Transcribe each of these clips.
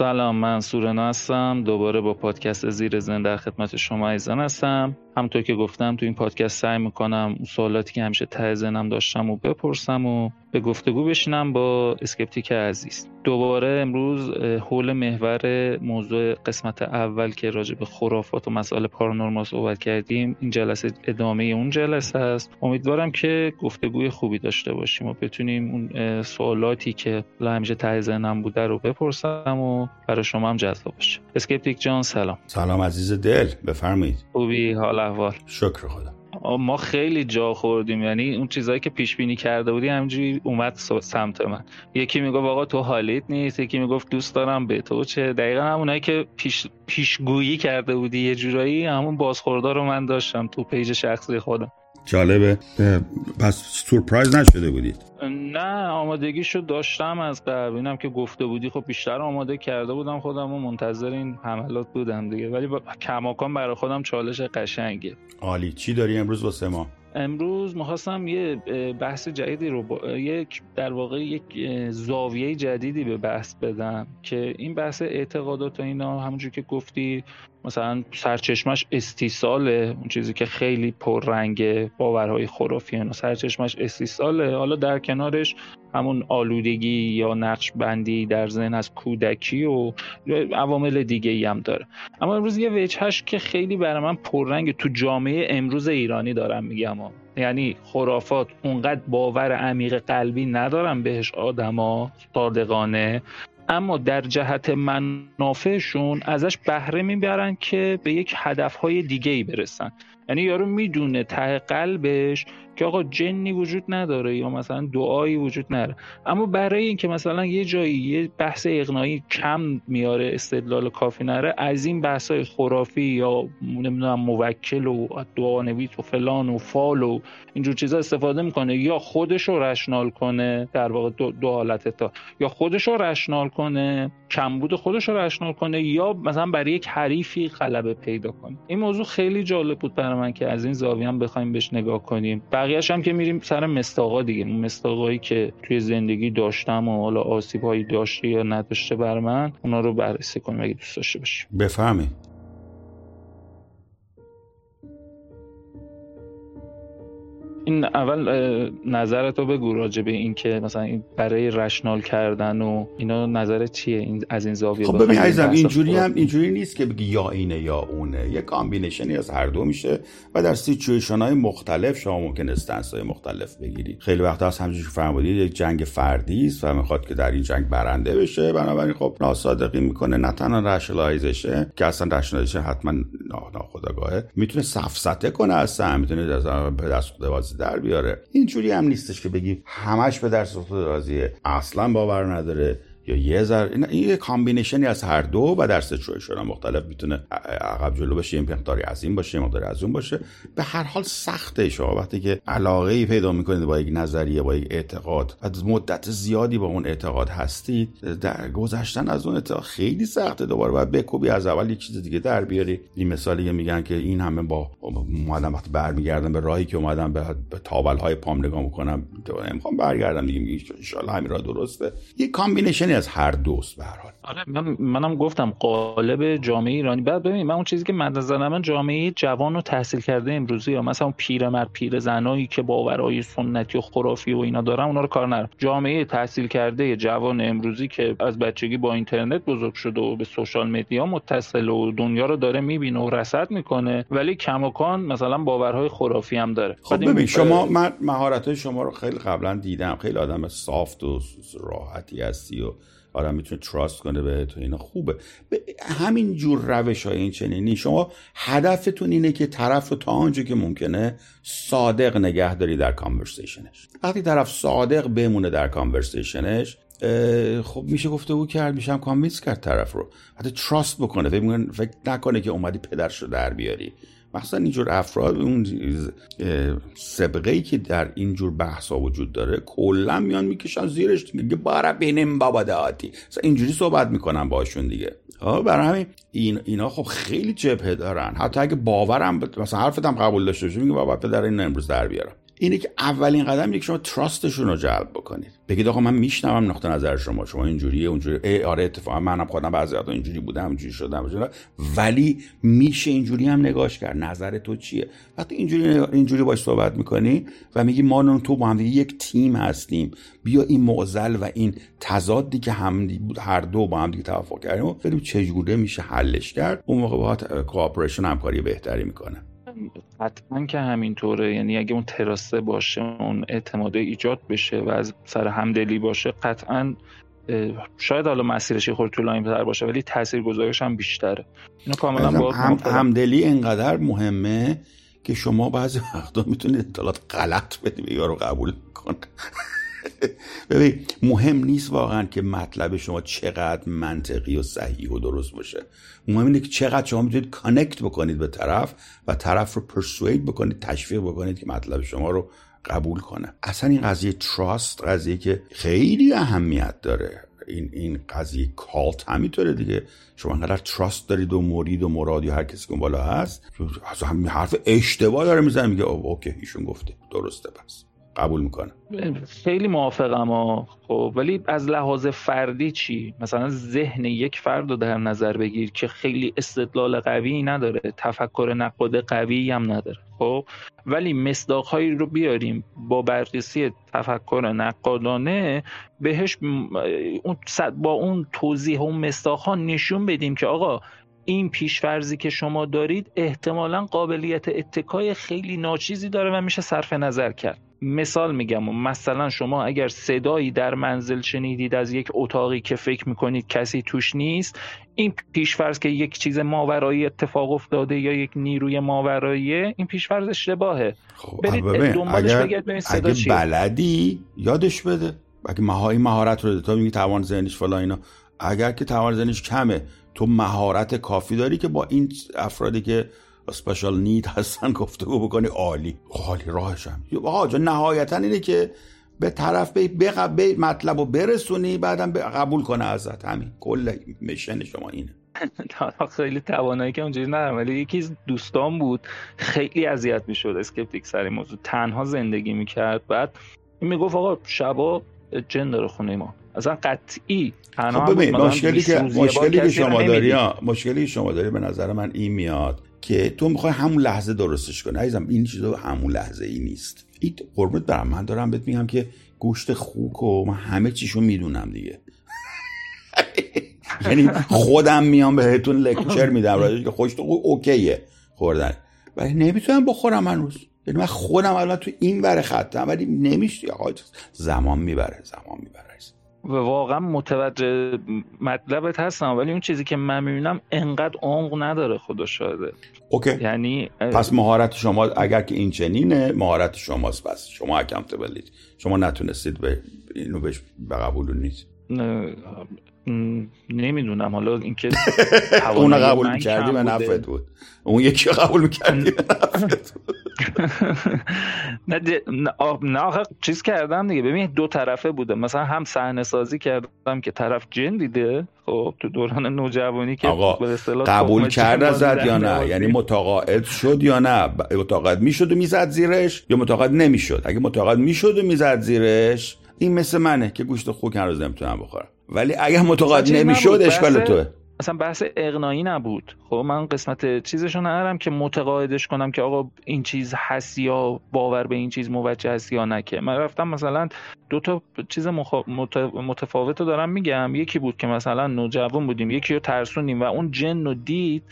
سلام من سورنا هستم. دوباره با پادکست زیر زن در خدمت شما ایزن هستم. همونطور که گفتم تو این پادکست سعی می‌کنم سوالاتی که همیشه ته ذهنم داشتم و بپرسم و به گفتگو بشینم با اسکپتیک عزیز. دوباره امروز حول محور موضوع قسمت اول که راجع به خرافات و مسائل پارانورمال صحبت کردیم این جلسه ادامه اون جلسه است. امیدوارم که گفتگوی خوبی داشته باشیم و بتونیم اون سوالاتی که همیشه ته ذهنم بوده رو بپرسم و برای شما هم جذاب باشه. Skeptic جان سلام. سلام عزیز دل بفرمایید. خوبی؟ حال احوال. شکر خدا. ما خیلی جا خوردیم. یعنی اون چیزهایی که پیش بینی کرده بودی همینجوری اومد سمت من. یکی می‌گفت آقا تو حالیت نیست. یکی می‌گفت دوست دارم به تو چه. دقیقا همونایی که پیش پیشگویی کرده بودی یه جورایی همون بازخوردا رو من داشتم تو پیج شخصی خودم. جالبه. پس سورپرایز نشده بودید؟ نه آمادگیشو داشتم از قبل. اینم که گفته بودی خب بیشتر آماده کرده بودم خودم و منتظر این حملات بودم دیگه. ولی با... کماکان برای خودم چالش قشنگه. عالی. چی داری امروز واسه ما؟ امروز می‌خواستم یه بحث جدیدی رو با... یک در واقع یک زاویه جدیدی به بحث بدم که این بحث اعتقادات و اینا همونجور که گفتی مثلا سرچشمش استیصاله اون چیزی که خیلی پررنگه باورهای خرافی اینا. سرچشمش استیصاله. حالا در کنارش همون آلودگی یا نقش بندی در ذهن از کودکی و عوامل دیگه ای هم داره. اما امروز یه وجهش که خیلی برای من پررنگ تو جامعه امروز ایرانی دارم میگم یعنی خرافات اونقدر باور عمیق قلبی ندارم بهش آدما صادقانه. اما در جهت منافعشون ازش بهره می‌برن که به یک هدفهای دیگه ای برسن. یعنی یارو می‌دونه ته قلبش که آقا جنی وجود نداره یا مثلا دعایی وجود نداره. اما برای اینکه مثلا یه جایی یه بحث اقناعی کم میاره استدلال کافی نره از این بحث های خرافی یا نمی‌دونم موکل و دعا نویس و فلان و فال و اینجور چیزا استفاده می‌کنه یا خودش رو رشنال کنه در واقع دو, دو حالت تا. یا خودش رو رشنال کنه کمبود خودش رو رشنال کنه یا مثلا برای یک حریفی غلبه پیدا کنه. این موضوع خیلی جالب بود برای من که از این زاویه هم بخوایم بهش نگاه کنیم. بقیه‌اش هم که میریم سر مستاقا دیگه. اون مستاقایی که توی زندگی داشتم و حالا آسیب‌هایی داشته یا نداشته بر من اونا رو بررسی کنیم اگه دوست داشته باشیم. بفهمید این اول نظرت رو بگو راجع به این که مثلا این برای رشنال کردن و اینا نظرت چیه این از این زاویه خب ببین عزیزم اینجوری هم اینجوری نیست که بگی یا اینه یا اونه. یه کامبینیشنی از هر دو میشه و در سیچویشن های مختلف شما ممکنه stance های مختلف بگیری خیلی وقتا از همونجوری که فرمودید یک جنگ فردی است و می‌خواد که در این جنگ برنده بشه. بنابراین خب ناصادقی می‌کنه. نه تنها rationalization ه که اصلا rationalization حتما ناخودآگاهه. می‌تونه سفسطه کنه اصلا. می‌تونه به دست در بیاره. اینجوری هم نیستش که بگی همش به درس راضیه. اصلا باور نداره. یا یه ذره این یه combination ی از هر دو و در سچویشن مختلف می‌تونه عقب جلو بشه یه مقداری از این باشه یه مقداری از اون باشه. به هر حال سخته شما. وقتی که علاقه ای پیدا می‌کنید با یک نظریه با یک اعتقاد و مدت زیادی با اون اعتقاد هستید در گذشتن از اون اعتقاد خیلی سخته دوباره. باید بکوبی از اول یک چیز دیگه در بیاری. این مثالی میگن که این همه راه اومدم وقتی برمیگردم به راهی که اومدم به, به تاول های پام نگاه می‌کنم نمی‌خوام برگردم دیگه ان همین راه درسته. یه combination از هر دوست به آره. من منم گفتم قالب جامعه ایرانی. بعد ببین من اون چیزی که من نظر من جامعه جوان و تحصیل کرده امروزی یا مثلا پیرمرد پیر زنایی که باورهای سنتی و خرافی و اینا دارن اونا رو کار نرم جامعه تحصیل کرده جوان امروزی که از بچگی با اینترنت بزرگ شده و به سوشال مدیا متصل و دنیا رو داره می‌بینه و رصد می‌کنه ولی کماکان مثلا باورهای خرافی هم داره. خب ببین شما من مهارت شما رو خیلی قبلا دیدم. خیلی آدم سافت و راحتی هستی و آدم می‌تونه trust کنه به تو اینا. خوبه. به همین جور روش های این چنینی. شما هدفتون اینه که طرف رو تا آنجا که ممکنه صادق نگه داری در conversation ش وقتی طرف صادق بمونه در conversation ش خب میشه گفته او کرد میشم کانوینس کرد طرف رو. حتی trust بکنه. فکر نکنه که اومدی پدرش رو در بیاری. مثلا اینجور افراد اون سبقه ای که در اینجور بحث ها وجود داره کلا میان می‌کشن زیرش. میگه بارا بینیم بابا دهاتی. اینجوری صحبت می‌کنن باشون دیگه. برای همین این اینا خب خیلی جبهه دارن. حتی اگه باورم مثلا حرفتم قبول داشته باشه میگه بابا پدر این امروز در بیارم. اینه که اولین قدم که شما تراستشون رو جلب بکنید. بگید آقا من میشنوم نقطه نظر شما. شما اینجوریه اونجوری ای آره اتفاقا منم خودم بعضی وقتا اینجوری بودم اینجوری شدم ولی میشه اینجوری هم نگاش کرد. نظر تو چیه؟ وقتی اینجوری اینجوری باش صحبت می‌کنی و میگی ما تو با هم یک تیم هستیم. بیا این معضل و این تضادی که هم هر دو با هم دیگه توافق کردیم ببینیم چجوره میشه حلش کرد. اون موقع با کوآپریشن همکاری بهتری می‌کنه. حتما که همینطوره. یعنی اگه اون تراسه باشه اون اعتماد ایجاد بشه و از سر همدلی باشه قطعا شاید حالا مسیرش یه خورده طولانی تر باشه ولی تاثیرگذاریش هم بیشتره. اینو کاملا با هم همدلی انقدر مهمه که شما بعضی وقتا می‌تونید اطلاعات غلط بدید یا رو قبول کن ببین مهم نیست واقعا که مطلب شما چقدر منطقی و صحیح و درست باشه. مهم اینه که چقدر شما می‌تونید connect بکنید به طرف و طرف رو persuade بکنید تشویق بکنید که مطلب شما رو قبول کنه. اصلا این قضیه trust قضیه که خیلی اهمیت داره. این این قضیه cult همینطوره دیگه. شما انقدر تراست دارید و مرید و مرادی و هر کسی که بالا هست از همین حرف اشتباه داره می‌زنه میگه اوکی ایشون گفته. درسته پس. قبول می‌کنه خیلی موافقم خب ولی از لحاظ فردی چی؟ مثلا ذهن یک فرد رو در نظر بگیر که خیلی استدلال قوی نداره تفکر نقاد قوی هم نداره. خب ولی مصداقهایی رو بیاریم با بررسی تفکر نقادانه بهش اون با اون توضیح و مصداق نشون بدیم که آقا این پیشفرزی که شما دارید احتمالا قابلیت اتکای خیلی ناچیزی داره و میشه صرف نظر کرد. مثال میگم مثلا شما اگر صدایی در منزل شنیدید از یک اتاقی که فکر می‌کنید کسی توش نیست این پیشفرض که یک چیز ماورایی اتفاق افتاده یا یک نیروی ماورایی این پیشفرض اشتباهه. خب برید دنبالش اگر, اگه بلدی یادش بده. اگه مهایی مهارت رو تو میگی توان ذهنش فلا اینا. اگر که توان ذهنش کمه تو مهارت کافی داری که با این افرادی که اسپشال نید هستن گفتگو بکنی. عالی. عالی راهشم. آقا نهایتا اینه که به طرف به, به مطلب رو برسونی بعدم قبول کنه ازت. همین. کل میشن شما اینه. خیلی توانایی که اونجوری ندارم ولی یکی از دوستان بود. خیلی اذیت می‌شد اسکپتیک سر این موضوع. تنها زندگی می‌کرد. بعد این می‌گفت آقا شبا جن داره خونه ما. اصلا قطعی تنها خب مشکلی که مشکلی که شما داری مشکلی شما داری به نظر من این میاد. که تو می‌خوای همون لحظه درستش کنی. عزیزم این چیزا همون لحظه ای نیست. این قربت برم. من دارم بهت میگم که گوشت خوک و من همه چیشو می‌دونم دیگه. یعنی خودم میام بهتون لکچر میدم راجعش که خوشت خوک اوکیه. خوردن. ولی نمی‌تونم بخورم هنوز. یعنی من خودم الان تو این ور خطم ولی نمیشه زمان می‌بره زمان می‌بره. واقعا متوجه مطلبت هستم ولی اون چیزی که من می‌بینم انقدر عمق نداره خدا شاهده. اوکی. یعنی پس مهارت شما اگر که این چنینه مهارت شماست پس شما اکانتبلید شما نتونستید به اینو بهش به قبول نیست. نمی‌دونم. حالا اینکه اون قبول می‌کردی به نفت بود. اون یکی قبول می‌کردی بود. نه آخه چیز کردم دیگه. ببین دو طرفه بوده. مثلا هم صحنه سازی کردم که طرف جن دیده خب تو دوران نوجوانی که آقا قبول کرد ازت یا نه؟ یعنی متقاعد شد یا نه؟ متقاعد می‌شد و می‌زد زیرش یا متقاعد نمی‌شد؟ اگه متقاعد می‌شد و می‌زد زیرش این مثل منه که گوشت خوک هنوز نمی‌تونم بخورم. ولی اگر متقاعد نمی‌شد اشکال توه. اصلا بحث اقنایی نبود. خب من قسمت چیزشو ندارم که متقاعدش کنم که آقا این چیز هست یا باور به این چیز موجه هست یا نکه من رفتم مثلا دو تا چیز متفاوت رو دارم میگم. یکی بود که مثلا نوجوان بودیم یکی رو ترسونیم و اون جن رو دید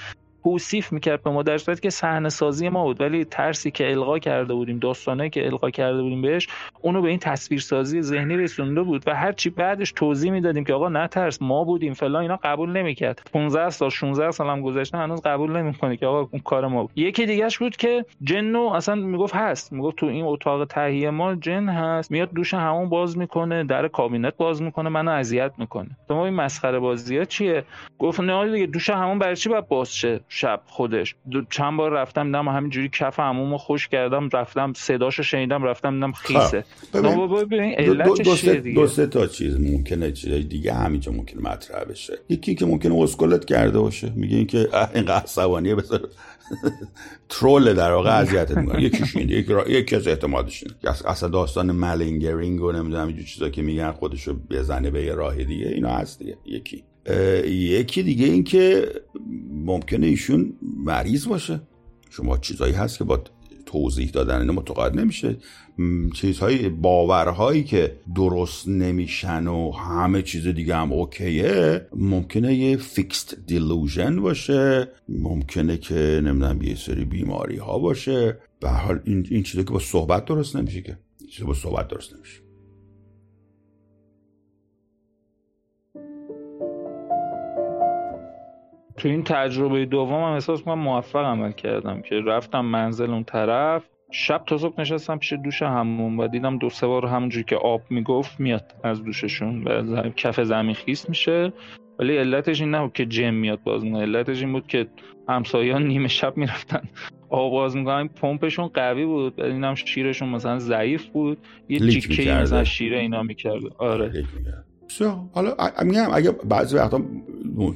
توصیف می‌کرد به ما در صورتی که صحنه سازی ما بود. ولی ترسی که القا کرده بودیم داستانه که القا کرده بودیم بهش اونو به این تصویر سازی ذهنی رسونده بود و هر چی بعدش توضیح می‌دادیم که آقا نه ترس ما بودیم فلان اینا قبول نمی‌کرد. 15 سال 16 سال هم گذشته هنوز قبول نمی‌کنه که آقا اون کار ما بود. یکی دیگهش بود که جنو اصلا می‌گفت هست. می‌گفت تو این اتاق تهیه ما جن هست. میاد دوش همون باز می‌کنه در کابینت باز می‌کنه منو اذیت می‌کنه. تو این مسخره بازی چیه؟ گفت نه دیگه دوش همون برای چی باید باز شه؟ شب خودش. چند بار رفتم دیدم همینجوری کف عمومو خوش کردم رفتم صداشو شنیدم رفتم دیدم خیسه. ببین دو, سه تا چیز ممکنه چیزای دیگه همینجا ممکنه مطرح بشه. یکی که ممکنه اسکلت کرده باشه میگه اینکه اینقدر عصبانیه بذار ترول در واقع اذیتت می‌کنه. یکیش اینه یکی, یکی از احتمالش اصلا داستان malingering و نمی‌دونم اینجور چیزا که میگن خودشو بزنه به یه راه دیگه اینا هست دیگه یکی. یکی دیگه این که ممکنه ایشون مریض باشه. شما چیزایی هست که با توضیح دادن اینو متقاعد نمیشه. چیزهای باورهایی که درست نمیشن و همه چیز دیگه هم okay ه ممکنه یه fixed delusion باشه. ممکنه که نمی‌دونم یه سری بیماری ها باشه. به حال این, این چیزا که با صحبت درست نمیشه که. با صحبت درست نمیشه. تو این تجربه دوم هم احساس کنم موفق عمل کردم که رفتم منزل اون طرف. شب تا صبح نشستم پیش دوش همون و دیدم دو سه بار همونجوری که آب می‌گفت میاد از دوششون و کف زمین خیس میشه. ولی علتش این نبود که جم میاد باز می‌کنه. علتش این بود که همسایان نیمه شب می‌رفتن آب باز می‌کنن. پمپشون قوی بود اینم شیرشون مثلا ضعیف بود. یه جیکه مثلا شیره اینا می‌کرد آره. حالا میگم اگه بعضی وقتا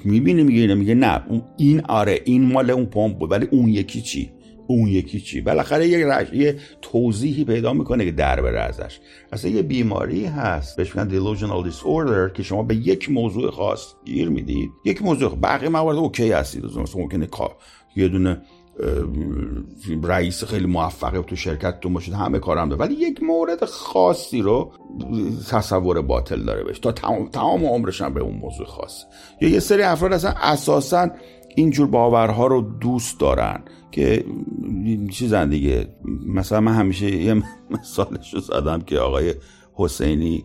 می‌بینه میگه میگه نه این آره این مال اون پمپ بود ولی اون یکی چی؟ اون یکی چی؟ بالاخره رش... یه توضیحی پیدا می‌کنه که در بره ازش. اصلا یه بیماری هست بهش میگن delusional disorder که شما به یک موضوع خاص گیر می‌دید. یک موضوع بقیه موارد اوکی هستید مثلا ممکنه یه دونه رئیس خیلی موفقه تو شرکت تو باشید همه کارم داره. ولی یک مورد خاصی رو تصور باطل داره بهش. تا تمام, تمام عمرش هم به اون موضوع خاص یا یه سری افراد اصلا اساسا اینجور باورها رو دوست دارن که چیزن دیگه. مثلا من همیشه یه مثالش رو زدم که آقای حسینی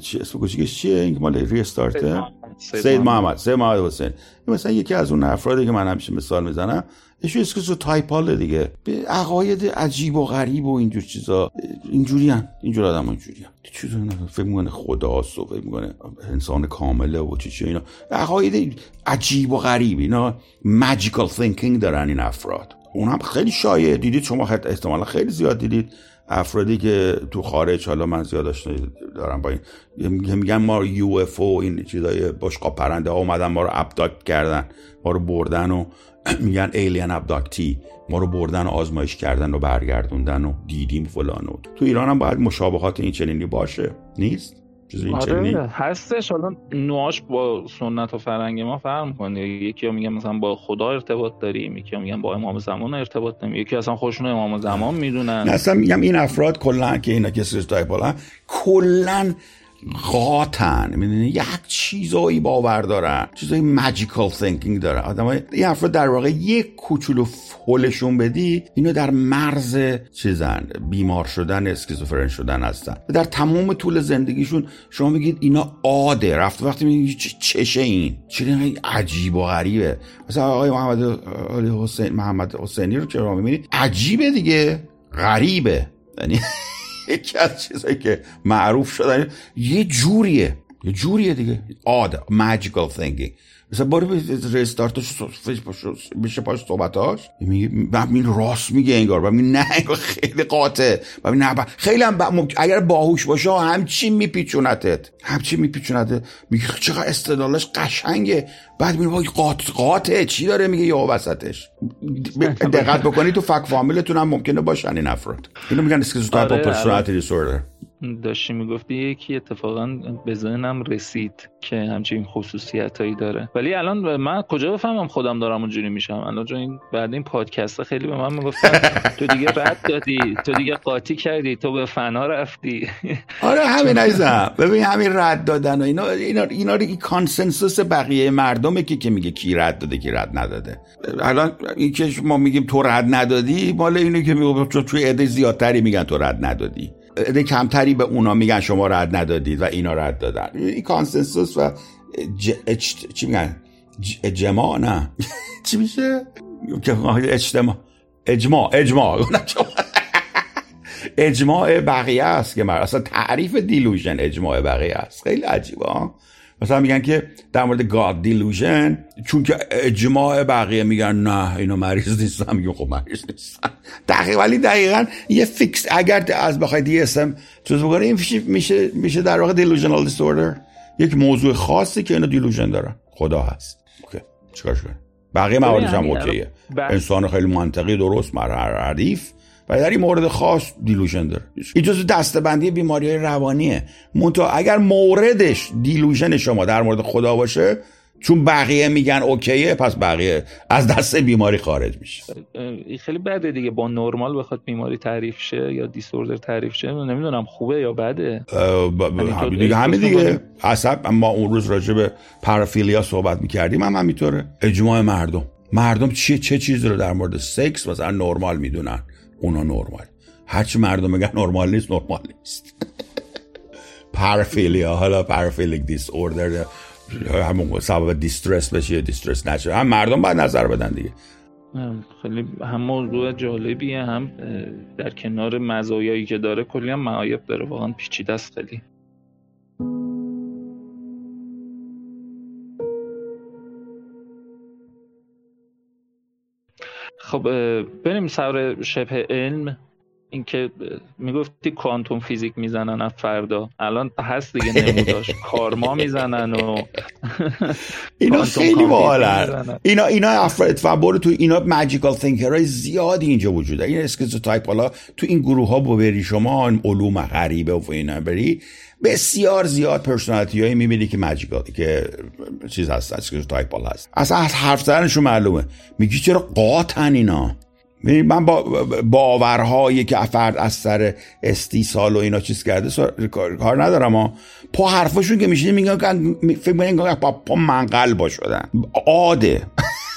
چی اسم کوچیکش چیه؟ این مال ریستارته سید محمد. سید محمد حسین. مثلا یکی از اون افرادی که من همیشه مثال می‌زنم ایشون اسکسو تایپاله دیگه. به عقاید عجیب و غریب و اینجور چیزا. اینجوری هم اینجور آدم اینجوری هم چیز فکر می‌کنه خداست و فکر می‌کنه انسان کامله و چی چی اینا. عقاید عجیب و غریب. اینا ماجیکال تینکینگ دارن این افراد. اون هم خیلی شایع. دیدید شما احتمالا خیلی زیاد دیدید. افرادی که تو خارج حالا من زیاد دارم با این میگن ما یو اف او این چیزای باشقا پرنده ها اومدن ما رو ابداکت کردن ما رو بردن و میگن ایلین ابداکتی ما رو بردن و آزمایش کردن و برگردوندن و دیدیم فلان و تو ایران هم باید مشابهات این چنینی باشه. نیست. آره هستش. حالا نواش با سنت و فرنگ ما فرق می‌کنه. یکی ها میگن مثلا با خدا ارتباط داریم یکی ها میگن با امام زمان ارتباط داریم. یکی اصلا خوشون امام زمان می‌دونن. اصلا میگم این افراد کلا که اینا که سرستای بالا کلا قاطن می‌دونی؟ یک چیزایی باور دارن چیزایی ماجیکال تینکینگ دارن. آدم های این افراد در واقع یک کوچولو فولشون بدی اینو در مرز چیزن بیمار شدن اسکیزوفرن شدن هستن. در تمام طول زندگیشون شما میگید اینا عاده. رفت وقتی میگید چشه این؟ چه عجیب و غریبه. مثلا آقای محمد حسین محمد حسینی رو که می‌بینید عجیبه دیگه. غریبه. یعنی یکی از چیزایی که معروف شدن یه جوریه یه جوریه دیگه. آد magical thinking. مثلا باری ریستارتش میشه پاش صحبتاش؟ این راست میگه انگار. و نه انگار خیلی قاطع. و نه خیلی هم اگر باهوش باشه همچی میپیچونتت؟ همچی میپیچونتت؟ میگه چقدر استدلالش قشنگه. بعد میگه وای قاط قاطه. چی داره میگه یا وسطش؟ دقت بکنید تو فک فامیلتون هم ممکنه باشن این افراد. اینو میگن schizotypal personality disorder داشتی می‌گفتی یکی اتفاقا به ذهنم رسید که همچین خصوصیت هایی داره. ولی الان من کجا بفهمم خودم دارم اونجوری میشم؟ الان این بعد این پادکست خیلی به من می‌گفتن تو دیگه رد دادی تو دیگه قاطی کردی تو به فنا رفتی. آره همین عزیزم. ببین همین رد دادن و اینا اینا اینا این consensus بقیه مردمه که که میگه کی رد داده کی رد نداده. الان این که ما میگیم تو رد ندادی مال اینه که میگه توی عده زیادتری میگن تو رد ندادی. عده کمتری به اونا میگن شما رد ندادید و اینا رد دادن. این کانسنسوس و چی میگن؟ اجماع؟ نه. چی میشه؟ اجتماع. اجماع اجماع. اجماع بقیه است که من اصلا تعریف دیلوژن اجماع بقیه است. خیلی عجیبه مثلا میگن که در مورد God Delusion چون که اجماع بقیه میگن نه اینو مریض نیستن میگن خب مریض نیستن دقیقا ولی دقیقا یه فیکس اگر از بخواید DSM چیز بکنه این میشه میشه در واقع delusional disorder یک موضوع خاصی که اینو delusion دارن خدا هست. okay. چیکار بقیه مواردش هم okay ه. انسان خیلی منطقی درست حریف. و در این مورد خاص delusion داره. این جزو دستبندی بیماری های روانیه. منتها اگر موردش دیلوژن شما در مورد خدا باشه چون بقیه میگن اوکیه پس بقیه از دست بیماری خارج میشه. خیلی بده دیگه. با نرمال بخواد بیماری تعریف شه یا دیسوردر تعریف شه نمی‌دونم خوبه یا بده. یعنی دیگه همین دیگه. عصب ما اون روز راجع به پارافیلیا صحبت می‌کردیم هم همینطوره. اجماع مردم. مردم چیه؟ چه چیزی رو در مورد سکس مثلا نرمال می‌دونن؟ اونا نرمال. هرچی مردم میگن نرمال نیست نرمال نیست. پارافیلیا حالا پارافیلیک دیس اوردر همون سبب دیسترس بشه دیسترس نشه. هم مردم باید نظر بدن دیگه. خیلی هم موضوع جالبیه هم در کنار مزایایی که داره کلی هم معایب داره. واقعا پیچیده است خیلی. خب بریم سر شبه علم. اینکه می‌گفتی quantum physics می‌زنن از فردا. الان هست دیگه نموداش. کارما می‌زنن و اینا خیلی باحالن اینا اینا افراد و برو تو اینا magical های زیادی اینجا وجود داره این schizotype حالا تو این گروه ها بری شما علوم غریبه و اینا بری بسیار زیاد personality هایی می‌بینی که magical که چیز هست schizotype هست. اصلا از حرف زدنشون معلومه. میگی چرا قاطن اینا؟ من با باورهایی که فرد از سر استیصال و اینا چیز کرده کار ندارم ها پا حرفاشون که میشینی میگن فکر میگن پا, پا منقل شدن. odd ه.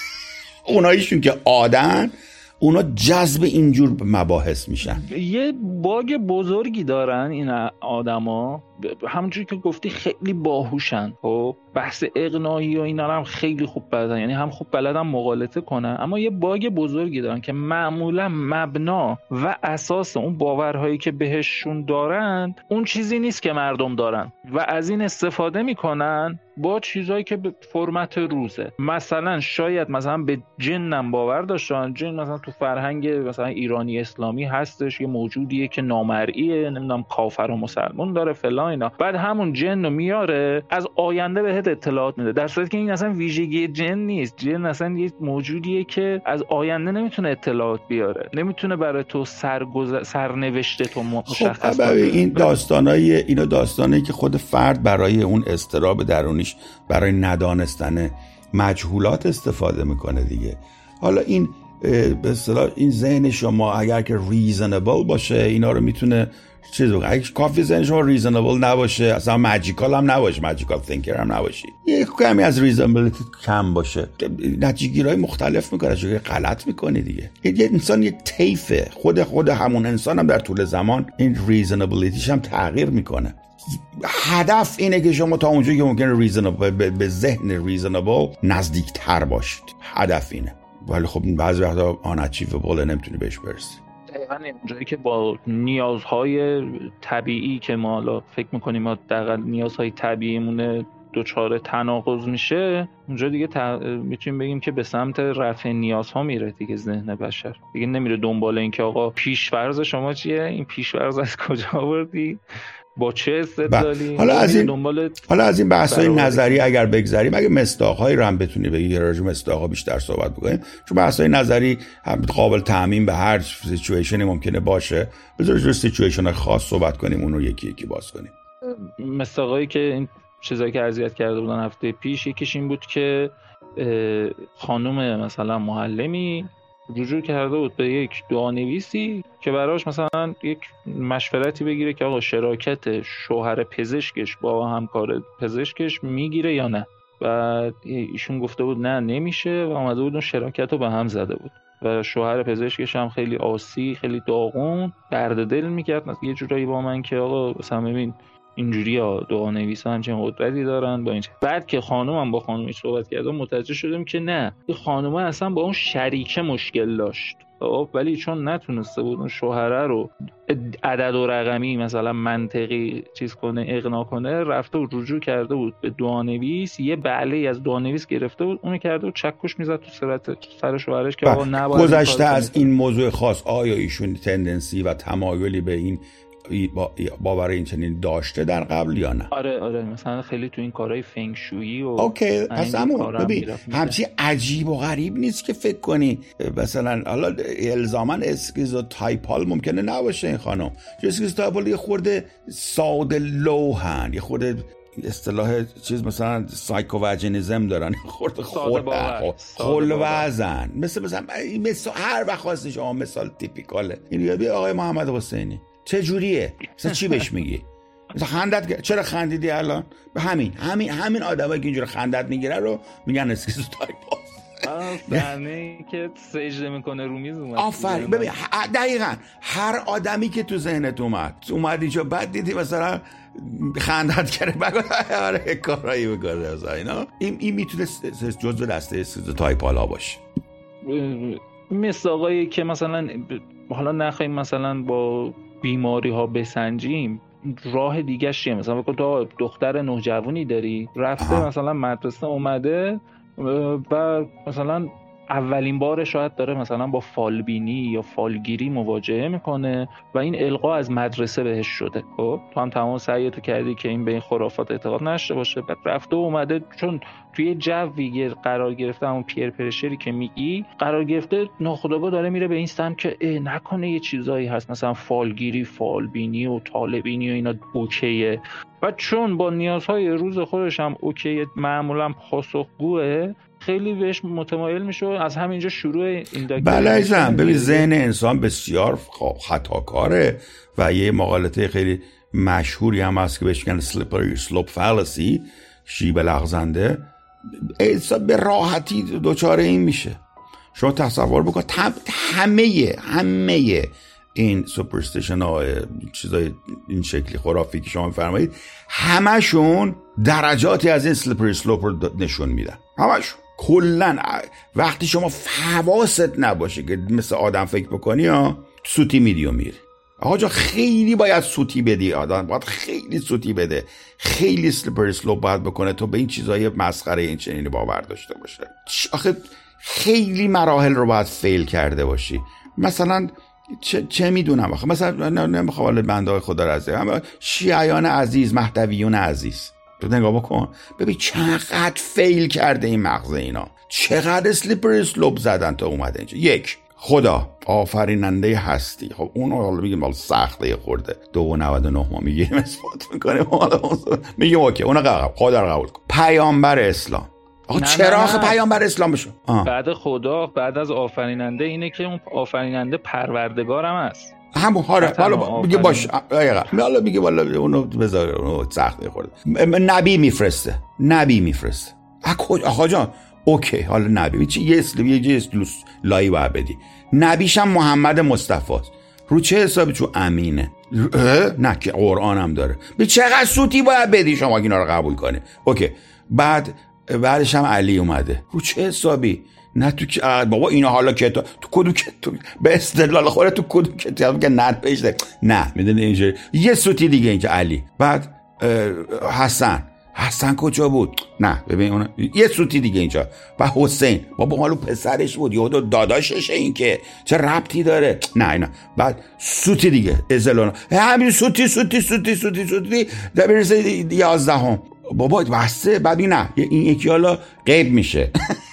اوناییشون که odd ن اونا جذب اینجور مباحث میشن. یه bug بزرگی دارن این آدما. همونجوری که گفتی خیلی باهوشن خب؟ بحث اقناعی و اینا هم خیلی خوب بلدن. یعنی هم خوب بلدن مقالطه کنن. اما یه باگ بزرگی دارن که معمولا مبنا و اساس اون باورهایی که بهشون دارن اون چیزی نیست که مردم دارن. و از این استفاده می‌کنن با چیزهایی که به فرمت روزه. مثلا شاید مثلا به جنم باور داشتن. جن مثلا تو فرهنگ مثلا ایرانی اسلامی هستش. یه موجودیه که نامرئیه. نمی‌دونم کافر و مسلمون داره فلان اینا. بعد همون جن رو میاره. از آینده بهت اطلاعات میده. در صورتی که این اصلا ویژگی جن نیست. جن اصلا یه موجودیه که از آینده نمی‌تونه اطلاعات بیاره. نمی‌تونه برای تو سرگز... سرنوشته تو مشخص خب این داستانای اینا داستانایی که خود فرد برای اون اضطراب درونیش برای ندانستن مجهولات استفاده می‌کنه دیگه. حالا این به اصطلاح این ذهن شما اگر که reasonable باشه اینا رو می‌تونه چیز اگه کافی ذهن شما reasonable نباشه اصلا magical هم نباشه. magical thinker هم نباشی. یه کمی از reasonability کم باشه. نتیجه مختلف می‌کنه چون غلط می‌کنی دیگه. یه انسان یه طیفه خود خود همون انسان هم در طول زمان این reasonability ش هم تغییر می‌کنه. هدف اینه که شما تا اونجایی که ممکنه reasonable به ذهن reasonable نزدیکتر باشید. هدف اینه. ولی خب بعضی وقتا آن بوله نمی‌تونی بهش برسی. دقیقا جایی که با نیازهای طبیعی که ما حالا فکر می‌کنیم ما دقیقا نیازهای طبیعیمونه دچار تناقض میشه اونجا دیگه می‌تونیم بگیم که به سمت رفع نیازها میره دیگه ذهن بشر. دیگه نمیره دنبال اینکه آقا پیشورز شما چیه؟ این پیشورز از کجا آوردی؟ با چه استدلالی؟ حالا از این دنبال حالا از این بحث های نظری اگر بگذریم اگه مستاق های رم بتونی بگی راجع مستاق ها بیشتر صحبت بکنیم. چون بحث های نظری هم قابل تعمین به هر سیچویشنی ممکنه باشه. بذار راجع سیچویشن خاص صحبت کنیم اون رو یکی یکی باز کنیم. مستاقایی که این چیزایی که اذیت کرده بودن هفته پیش یکیش این بود که خانم مثلا معلمی رجوع کرده بود به یک دعانویسی که براش مثلا یک مشورتی بگیره که آقا شراکت شوهر پزشکش با همکار پزشکش می‌گیره یا نه. و ایشون گفته بود نه نمیشه و آمده بود اون شراکت رو به هم زده بود. و شوهر پزشکش هم خیلی آسی خیلی داغون درد دل می‌کرد. یه جورایی با من که آقا مثلا ببین اینجوری ها دعا نویس همچین قدرتی دارن با این بعد که خانومم با خانومش صحبت کردم متوجه شدم که نه. این خانومه اصلا با اون شریکه مشکل داشت. خب ولی چون نتونسته بود اون شوهره رو عدد و رقمی مثلا منطقی چیز کنه اقنا کنه رفته و رجوع کرده بود به دعانویس یه بله از دعانویس گرفته بود اونو کرده و چکش می‌زد تو صورت سر شوهرش که آقا نباید گذشته از این موضوع خاص آیا ایشون تندنسی و تمایلی به این باور این چنین داشته در قبل یا نه؟ آره آره مثلا خیلی تو این کارهای فنگشویی و okay پس همون ببین همچی عجیب و غریب نیست که فکر کنی مثلا حالا الزاما schizotypal ممکنه نباشه این خانم. schizotypal یه خورده ساده لوهن یه خورده اصطلاح چیز مثلا psychoticism دارن خورد خود خل وزن مثل مثلا مثل هر وقت خواستی شما مثال typical ه. این یاد آقای محمد حسینی. چه جوریه؟ مثلا چی بهش میگی؟ مثلا خندت چرا خندیدی الان؟ به همین همین همین آدمایی که اینجوری خندت می‌گیره رو میگن schizotype صحنه که سجده می‌کنه رو میز اومد. آفرین. ببین دقیقا هر آدمی که تو ذهنت اومد اومد اینجا بعد دیدی مثلا خندت کرده بگو آره کارایی می‌کنه اینا. این این می‌تونه جزء دسته تایپ ها باشه. مثل آقایی که مثلا حالا نخواهیم مثلا با بیماری ها بسنجیم راه دیگه چیه؟ مثلا بکن تو دختر نوجوانی داری رفته مثلا مدرسه اومده و مثلا اولین بار شاید داره مثلا با فالبینی یا فالگیری مواجهه می‌کنه و این القا از مدرسه بهش شده. خب تو هم تمام سعیتو کردی که این به این خرافات اعتقاد نشته باشه. بعد رفته و اومده چون توی جوی قرار گرفته همون پیر پرشری که میگی قرار گرفته ناخداگاه داره میره به این سمت که نکنه یه چیزایی هست. مثلا فالگیری فالبینی و طالبینی و اینا اوکیه. و چون با نیازهای روز خودش هم اوکی معمولا پاسخگوه خیلی بهش متمایل میشه از همینجا شروع این بله ببین ذهن انسان بسیار خطاکاره و یه مقالطه خیلی مشهوری هم هست که بهش میگن سلیپری سلوپ فالسی شیب لغزنده. به راحتی دچار این میشه. شما تصور بکن همه همه این superstition ها چیزای این شکلی خرافی که شما فرمایید همشون درجاتی از این slippery slope رو نشون میدن. همشون. کلا وقتی شما حواست نباشه که مثل آدم فکر بکنی ها سوتی میدیو میری. آقا جا خیلی باید سوتی بدی. آدم باید خیلی سوتی بده. خیلی slippery slope باید بکنه تو به این چیزای مسخره این چنینی باور داشته باشه. آخه خیلی مراحل رو باید fail کرده باشی. مثلا چه, چه می‌دونم آخه؟ مثلا نمی‌خوام بنده خدا عزیز شیعیان عزیز مهدویون عزیز. نگاه بکن. ببین چقدر fail کرده این مغز اینا. چقدر slippery slope زدن تا اومده اینجا. یک خدا آفریننده هستی. خب اون حالا میگیم حالا سخته خورده. دو و نود و نه ما می‌گیریم اثبات می‌کنیم. میگیم okay اون قبول خدا رو قبول کن. پیامبر اسلام. آقا چرا آخه پیامبر اسلام بشون بعد خدا بعد از آفریننده اینه که اون آفریننده پروردگارم هست همون هاره حالا میگه باش حالا میگه والا اونو بذار اونو سخت خورده نبی میفرسته نبی میفرسته. آقا جان اوکی حالا نبی. چی یه اسلام یه اسلوس لایی باید بدی. نبیشم محمد مصطفی رو چه حسابی؟ چون امینه. نه که قرآن هم داره. به چقدر سوتی باید بدی شما اینا رو قبول کنه اوکی. بعد بعدش هم علی اومده. رو چه حسابی؟ نه تو بابا اینا حالا کتاب تو کدوم تو به استدلال خوره تو کدوم کتاب که نت بشه نه می‌دونی اینجوری. یه سوتی دیگه اینجا علی. بعد حسن. حسن کجا بود؟ نه ببین اون یه سوتی دیگه اینجا. و حسین. بابا مالو پسرش بود. یهو داداششه این که. چه ربطی داره؟ نه اینا. بعد سوتی دیگه. ازلون. همین سوتی سوتی سوتی سوتی سوتی برسه یازدهم. بابا بسته. بعد نه این یکی حالا غیب میشه.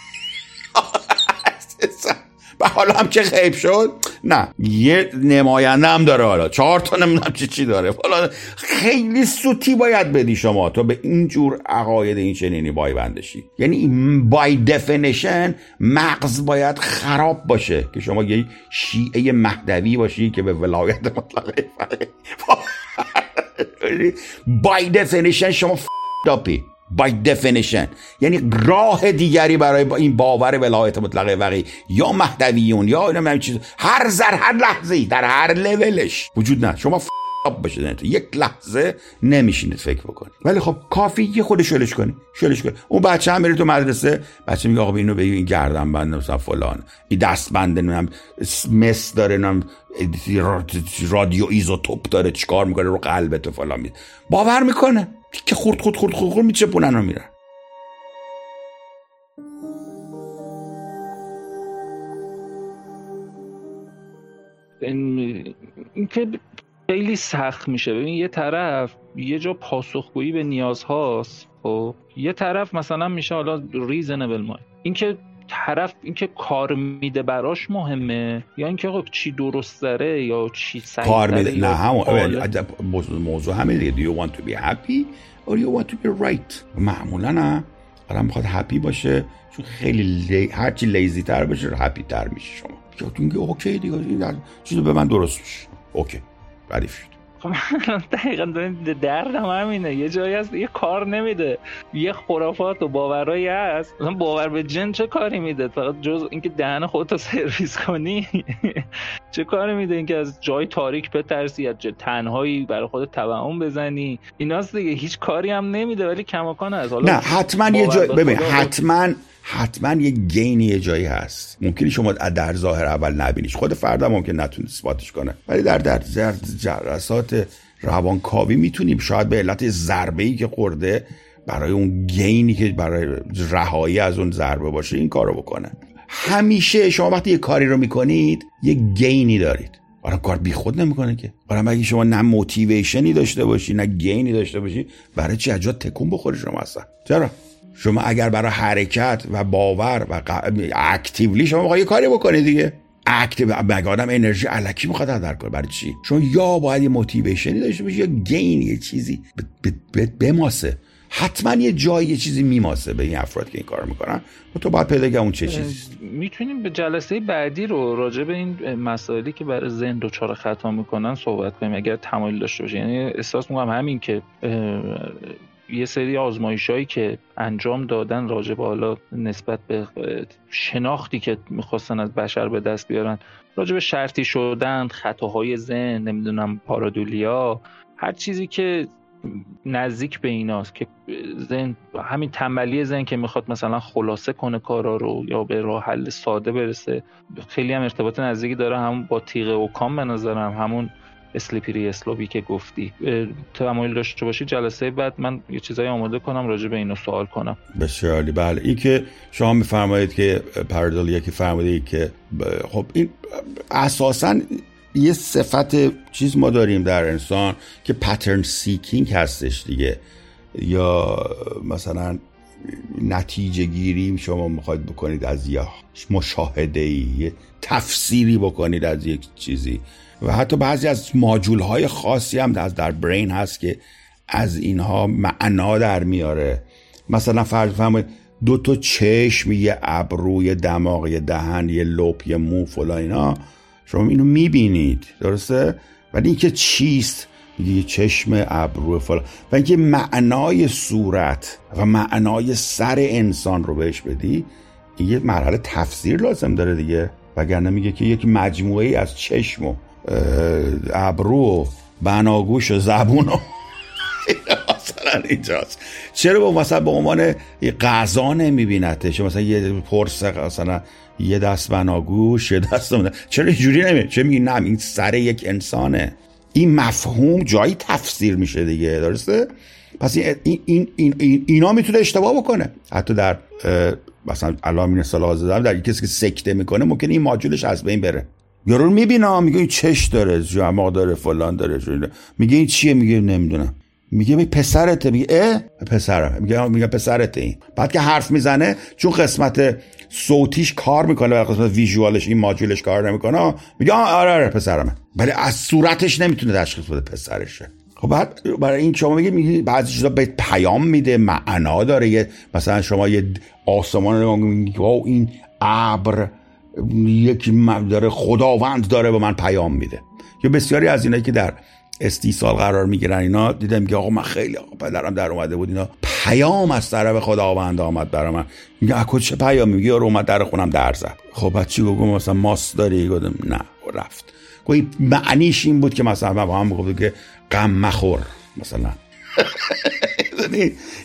و حالا هم که خیب شد نه یه نماینده هم داره حالا چهار تا نمی‌دونم چی چی داره حالا خیلی سوتی باید بدی شما تا به اینجور عقاید این چنینی بندشی یعنی بای دفنیشن مغز باید خراب باشه که شما یه شیعه مهدوی باشی که به ولایت مطلقه بای دفنیشن شما داپی by definition. یعنی راه دیگری برای این باور ولایت مطلقه وقی یا مهدویون یا نمی‌دونم چیز. هر زر هر لحظه در هر لولش وجود نه شما باشه یک لحظه نمیشینید فکر بکنید. ولی خب کافی یه خود شلش کنی. شلش کنی. اون بچه هم میره تو مدرسه. بچه میگه آقا اینو بگی این گردن بند مثلا فلان. این دست بند نم مس داره نم رادیو ایزوتوپ داره چیکار می‌کنه رو قلبت و فلان باور می‌کنه؟ که خورد خورد خورد خورد, خورد میچپونن رو میرن این که خیلی سخت میشه. ببین یه طرف یه جا پاسخگویی به نیاز هاست خب؟ یه طرف مثلا میشه حالا ریزنبل مای اینکه طرف اینکه کار میده براش مهمه؟ یا اینکه خب چی درست داره یا چی سعی کار میده؟ نه همون. موضوع همه دیگه do you want to be happy or you want to be right? معمولا نه. آدم می‌خواد happy باشه. چون خیلی la... هرچی lazy تر باشه happy تر میشه شما. یا تو okay دیگه. چیزی به من درست میشه. okay. ردیف شد. خب دقیقا دردم همینه. یه جایی هست یه کار نمیده. یه خرافات و باورایی هست. مثلا باور به جن چه کاری میده؟ فقط جز اینکه دهن خودتو سرویس کنی. چه کاری میده اینکه از جای تاریک بترسی از تنهایی برای خودت توهم بزنی؟ ایناست دیگه. هیچ کاری هم نمیده ولی کماکان از حالا نه حتما یه جای ببین حتما حتما یه گینی یه جایی هست. ممکنی شما در ظاهر اول نبینیش. خود فردا ممکن نتونه اثباتش کنه. ولی در در روانکاوی می‌تونیم. شاید به علت ضربه ای که خورده برای اون گینی که برای رهایی از اون ضربه باشه این کارو بکنه. همیشه شما وقتی یه کاری رو می‌کنید یه gain ی دارید. آره کار بی خود نمی‌کنه که. آره اگه شما نه motivation ی داشته باشی نه gain ی داشته باشی برای چی اجا تکون بخوری شما اصلا؟ چرا؟ شما اگر برای حرکت و باور و actively شما می‌خواد یه کاری بکنید دیگه. active مگه آدم انرژی الکی می‌خواد در کنه. برای چی؟ چون یا باید یه motivation ی داشته باشه یا gain یه چیزی بماسه. حتما یه جایی یه چیزی میماسه به این افراد که این کار می‌کنن. و تو باید پیدا اون چه چیزی. می‌تونیم به جلسه بعدی رو راجع به این مسائلی که برای ذهن دچار خطا می‌کنن صحبت کنیم اگر تمایل داشته باشه یعنی احساس می‌کنم همین که یه سری آزمایش که انجام دادن راجع به حالا نسبت به شناختی که می‌خواستن از بشر به دست بیارن راجع به شرطی شدن خطاهای ذهن نمی‌دونم پارادولیا هر چیزی که نزدیک به ایناست که ذهن همین تنبلی ذهن که می‌خواد مثلا خلاصه کنه کارا رو یا به راه حل ساده برسه خیلی هم ارتباط نزدیکی داره همون با تیغ اوکام به نظرم همون اسلیپری اسلوبی که گفتی. تمایل داشته باشی جلسه بعد من یه چیزایی آماده کنم راجع به اینو سوال کنم. بسیار عالی. بله این که شما میفرمایید که پردال یکی فرمودید که خب این اساسا یه صفت چیز ما داریم در انسان که پترن سیکینگ هستش دیگه. یا مثلا نتیجه گیریم شما می‌خواید بکنید از یه مشاهده ای تفسیری بکنید از یک چیزی. و حتی بعضی از ماجول های خاصی هم از در برین هست که از اینها معنا در میاره. مثلا فرض فرمایید دو تا چشم یه ابروی دماغ یه دهن یه لپ یه مو فلا اینا. شما اینو می‌بینید درسته؟ ولی اینکه چیست؟ یه چشم ابرو فلا و اینکه معنای صورت و معنای سر انسان رو بهش بدی یه مرحله تفسیر لازم داره دیگه. وگرنه میگه که یک مجموعه از چشم و ابرو و بناگوش و زبون و مثلا اینجاست. چرا با مثلا به عنوان غذا نمیبینتش؟ مثلا یه پرس مثلا یه دست بناگوش یه دست چرا اینجوری نمی چه میگی نه این سر یک انسانه. این مفهوم جایی تفسیر میشه دیگه درسته؟ پس این, این, این, این اینا می‌تونه اشتباه بکنه. حتی در مثلا علامین صلاح زدم در کسی که سکته می‌کنه ممکن این ماجولش از بین بره. یارو می‌بینم میگه این چش داره جمع داره فلان داره میگه این چیه؟ میگه نمی‌دونم. میگه می پسرته. میگه اه؟ پسرم میگه میگه پسرته این. بعد که حرف می‌زنه چون قسمت صوتیش کار می‌کنه و قسمت ویژوالش این ماجولش کار نمی‌کنه میگه آره آره پسرمه. ولی از صورتش نمی‌تونه تشخیص بده پسرشه. خب بعد برای این شما میگه میگه بعضی چیزا به پیام میده معنا داره. مثلا شما یه آسمان رو میگه این ابر یکی داره خداوند داره به من پیام میده. یا بسیاری از اینایی که در استیصال قرار می‌گیرن اینا دیدم که آقا من خیلی آقا پدرم در اومده بود اینا پیام از طرف خداوند آمد برای من. میگه اکو چه پیامی؟ میگه یارو اومد در خونم در زد. خب بعد چی گفتم مثلا ماست داری؟ گفتم نه. رفت. گویی معنیش این بود که مثلا من با هم گفت که غم مخور مثلا.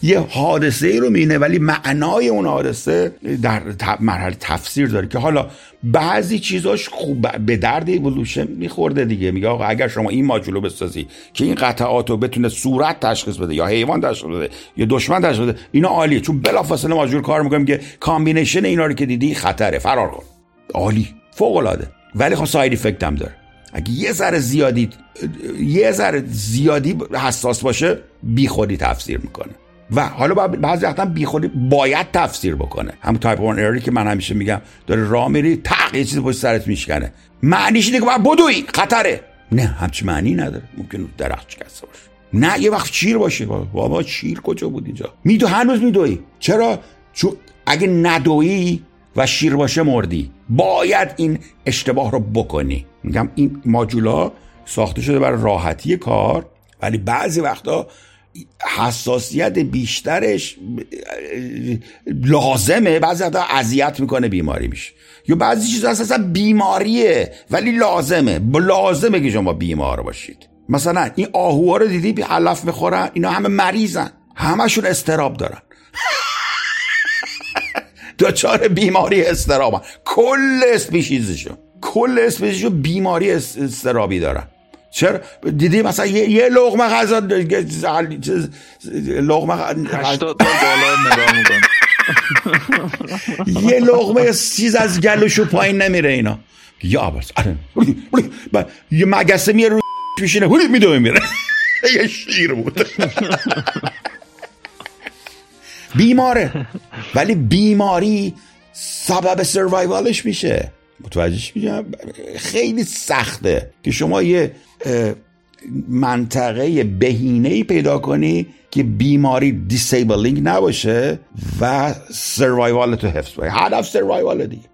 یه حادثه ای رو مینه ولی معنای اون حادثه در مرحله تفسیر داره که حالا بعضی چیزاش خوب به درد ایولوشن میخورده دیگه. میگه آقا اگر شما این ماجولو بسازی که این قطعات رو بتونه صورت تشخیص بده یا حیوان تشخیص بده یا دشمن تشخیص بده اینا عالیه. چون بلافاصله ماجول کار می‌کنیم که combination اینا رو که دیدی خطره. فرار کن. عالی. فوق العاده ولی خب side effect هم داره. اگه یه ذره زیادی یه ذره زیادی حساس باشه بیخودی تفسیر می‌کنه. و حالا بعضی وقتا بیخودی باید تفسیر بکنه. هم تایپ 1 error ی که من همیشه میگم داره راه میری تق یه چیزی پشت سرت میشکنه. معنیش اینه که باید بدوی خطره. نه همچی معنی نداره. ممکن درخت شکسته باشه. نه یه وقت شیر باشه. بابا شیر کجا بود اینجا؟ میدو هنوز میدوی. چرا؟ چون اگه ندویی و شیر باشه مردی. باید این اشتباه رو بکنی. میگم این ماجولا ساخته شده برای راحتی کار ولی بعضی وقتا حساسیت بیشترش لازمه بعضی وقتا اذیت می‌کنه بیماری میشه. یا بعضی چیزا اصلا بیماریه ولی لازمه. لازمه که شما بیمار باشید. مثلا این آهوها رو دیدی علف می‌خورن اینا همه مریضن. همشون استراب دارن. دچار بیماری استرابن. کل اسپیشیزشون کل اسپیشیزشون بیماری استرابی دارن. چرا؟ دیدی مثلا یه, یه لغمه غذا لغمه یه لغمه چیز از گلوشو پایین نمیره اینا. یا بس یه مگسه میره رو پیشینه هولی میدوه میره یه شیر بود. بیماره. ولی بیماری سبب سروایوالش میشه. متوجهش میشم خیلی سخته که شما یه منطقه بهینه پیدا کنی که بیماری دیسیبلینگ نباشه و سروایوال تو حفظ باشه هدف سروایوال دیگه.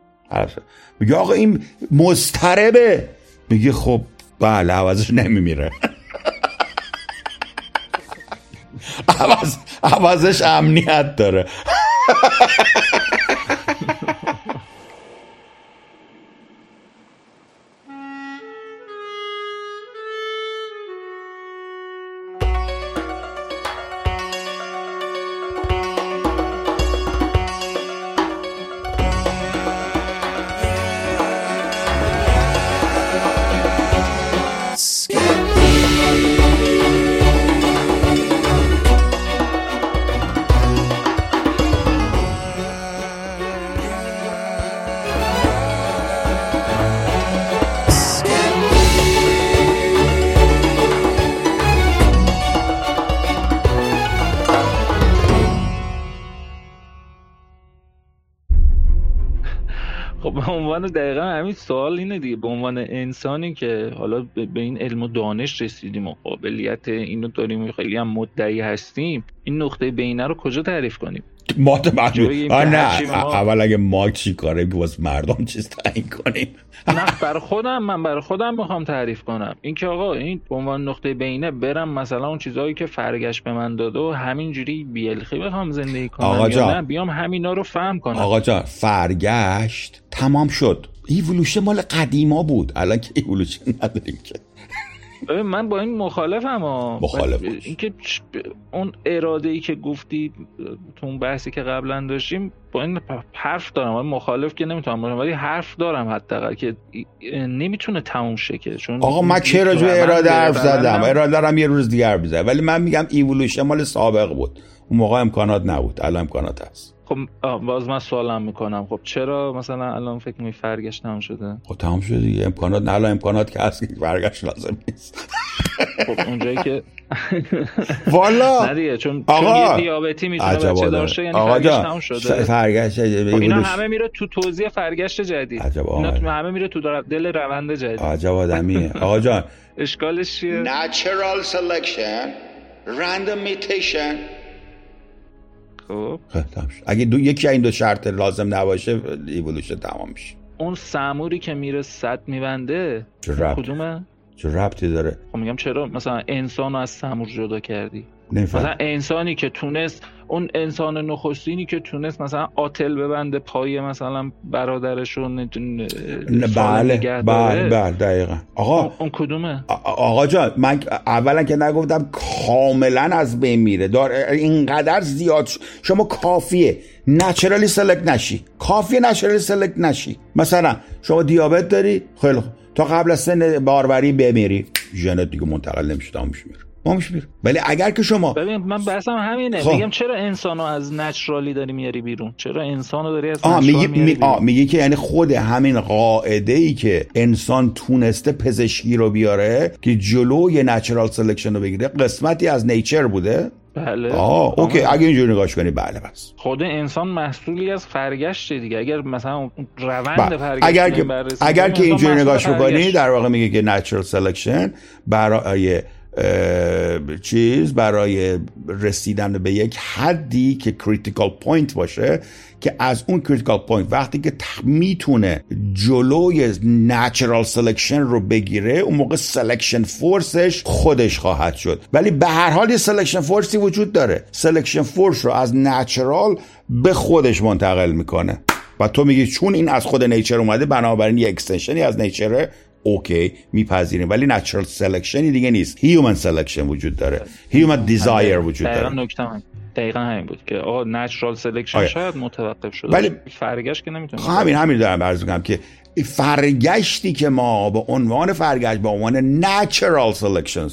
میگه آقا این مستربه میگه خب بله عوضش نمیمیره. عوض عوضش امنیت داره. عنوان دقیقا همین سوال اینه دیگه. به عنوان انسانی که حالا به این علم و دانش رسیدیم و قابلیت اینو داریم خیلی هم مدعی هستیم این نقطه بینه رو کجا تعریف کنیم؟ ما تو نه اول اگه ما چی کاره باز مردم چیز تعیین کنیم. نه بر خودم من بر خودم می‌خوام تعریف کنم. این که آقا این به عنوان نقطه بینه برم مثلا اون چیزهایی که فرگشت به من داده و همینجوری بیلخی بخوام زندگی کنم آقا جان. نه بیام همینا رو فهم کنم. آقا جان فرگشت تمام شد. ایولوشن مال قدیما بود. الان که ایولوشن نداریم که. من با این مخالفم ها. مخالف اینکه اون اراده ای که گفتی تو اون بحثی که قبلا داشتیم با این حرف دارم. مخالف که نمی‌تونم باشم ولی حرف دارم حداقل که نمی‌تونه تموم شه که. چون آقا من چه راجع اراده حرف زدم؟ اراده دارم یه روز دیگر بزنم. ولی من میگم ایولوشن مال سابق بود. اون موقع امکانات نبود. الان امکانات هست. خب باز من سوالم می‌کنم. خب چرا مثلا الان فکر می فرگشت تمام شده؟ خب تمام شده دیگه. امکانات نه الان امکانات که هست که فرگشت لازم نیست. خب اونجایی که والا! نه دیگه چون آقا! چون دیابتی می‌تونه بچه داشته یعنی آقا فرگشت تمام شده. فرگشت خب اینا همه میره تو توضیح فرگشت جدید. عجب اینا همه میره تو دل روند جدید. عجب آدمیه. آقا جان. اشکالش چیه؟ Natural selection random mutation خب, اگه دو یکی این دو شرط لازم نباشه ایولوشن تمام میشه. اون سموری که میره صد میبنده کدومه؟ چه ربطی داره؟ خب میگم چرا؟ مثلا انسان رو از سمور جدا کردی. نمیفهم. مثلا انسانی که تونست اون انسان نخستینی که تونست مثلا آتل ببنده پای مثلا برادرش رو بله بله بله دقیقا. آقا اون کدومه؟ آقا جان من اولا که نگفتم کاملا از بین میره. دار اینقدر زیاد شما کافیه. نچرالی سلکت نشی. کافیه نچرالی سلکت نشی. مثلا شما دیابت داری؟ خیلی تا قبل از سن باروری بمیری. ژنت دیگه منتقل نمیشه تمام میره مامش میره ولی اگر که شما ببین من بحثم همینه. خب. میگم چرا انسانو از نچرالی داری میاری بیرون؟ چرا انسانو داری از آه میگی می... آه میگه که یعنی خود همین قاعده ای که انسان تونسته پزشکی رو بیاره که جلوی natural selection رو بگیره قسمتی از nature بوده؟ بله. آه okay اگه اینجوری نگاش کنی بله بس. خود انسان محصولی از فرگشت دیگه. اگر مثلا روند فرگشت اگر که اگر که اینجوری نگاش بکنی در واقع میگه که natural selection برای چیز برای رسیدن به یک حدی که critical point باشه که از اون critical point وقتی که می‌تونه جلوی natural selection رو بگیره اون موقع selection force ش خودش خواهد شد. ولی به هر حال یه selection force ی وجود داره. selection force رو از natural به خودش منتقل می‌کنه. و تو میگی چون این از خود nature اومده بنابراین یه extension ی از nature ه okay میپذیریم ولی natural selection ی دیگه نیست. human selection وجود داره. human desire وجود داره. دقیقا همین. بود که آقا natural selection شاید متوقف شده. ولی فرگشت که نمی‌تونه خب همین همین دارم عرض کنم که فرگشتی که ما به عنوان فرگشت به عنوان natural selection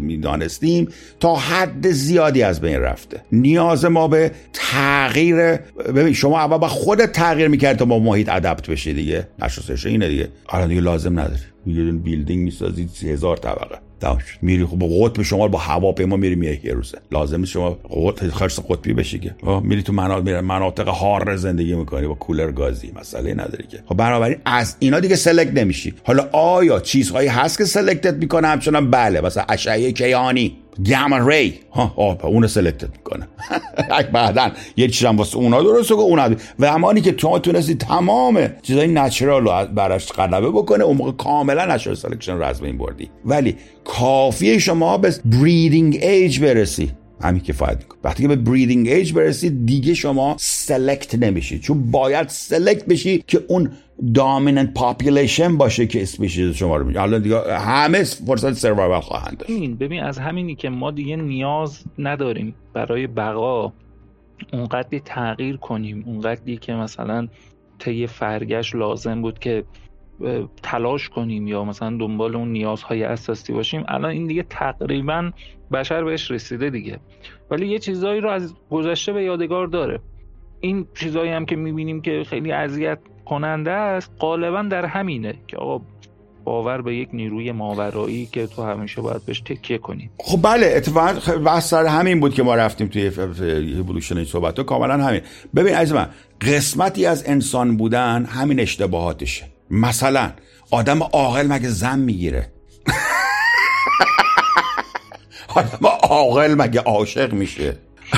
می‌دانستیم تا حد زیادی از بین رفته. نیاز ما به تغییر ببین شما اول با خودت تغییر می‌کرد تا با محیط adapt بشه دیگه. نشستشه اینه دیگه. الان دیگه لازم نداری. یه building می‌سازی هزار طبقه. تمام شد. میری خب قطب شما با هواپیما میری میای یه روزه. لازم شما قطب خرس قطبی بشی که. میری تو مناطق مناطق حار زندگی می‌کنی با کولر گازی مسئله نداری که. خب بنابراین از اینا دیگه select نمیشی. حالا آیا چیزهایی هست که select ت می‌کنه؟ همچنان بله مثلا اشعه کیهانی gamma ray. ها آه اون select ت می‌کنه. بعدا یه چیز هم واسه اونا درسته که اونا زمانی که تو تونستی تمام چیزای natural رو براش غلبه بکنه اون موقع کاملا natural selection رو از بین بردی. ولی کافیه شما به breeding age برسی. همین کفایت می‌کنه وقتی که به breeding age برسی دیگه شما select نمیشی. چون باید select بشی که اون dominant population باشه که species شما رو میگه الان دیگه همه فرصت survival خواهند داشت. ببین از همینی که ما دیگه نیاز نداریم برای بقا اونقدری تغییر کنیم. اونقدری که مثلا طی فرگشت لازم بود که تلاش کنیم یا مثلا دنبال اون نیازهای اساسی باشیم الان این دیگه تقریبا بشر بهش رسیده دیگه. ولی یه چیزایی رو از گذشته به یادگار داره. این چیزایی هم که می‌بینیم که خیلی اذیت کننده است غالبا در همینه که آقا باور به یک نیروی ماورایی که تو همیشه باید بهش تکیه کنی. خب بله اتفاقا بحث سر همین بود که ما رفتیم توی اِوولوشن این صحبت. کاملا همین. ببین من قسمتی از انسان بودن همین اشتباهاتشه. مثلا آدم عاقل مگه زن می‌گیره؟ آدم عاقل مگه عاشق میشه؟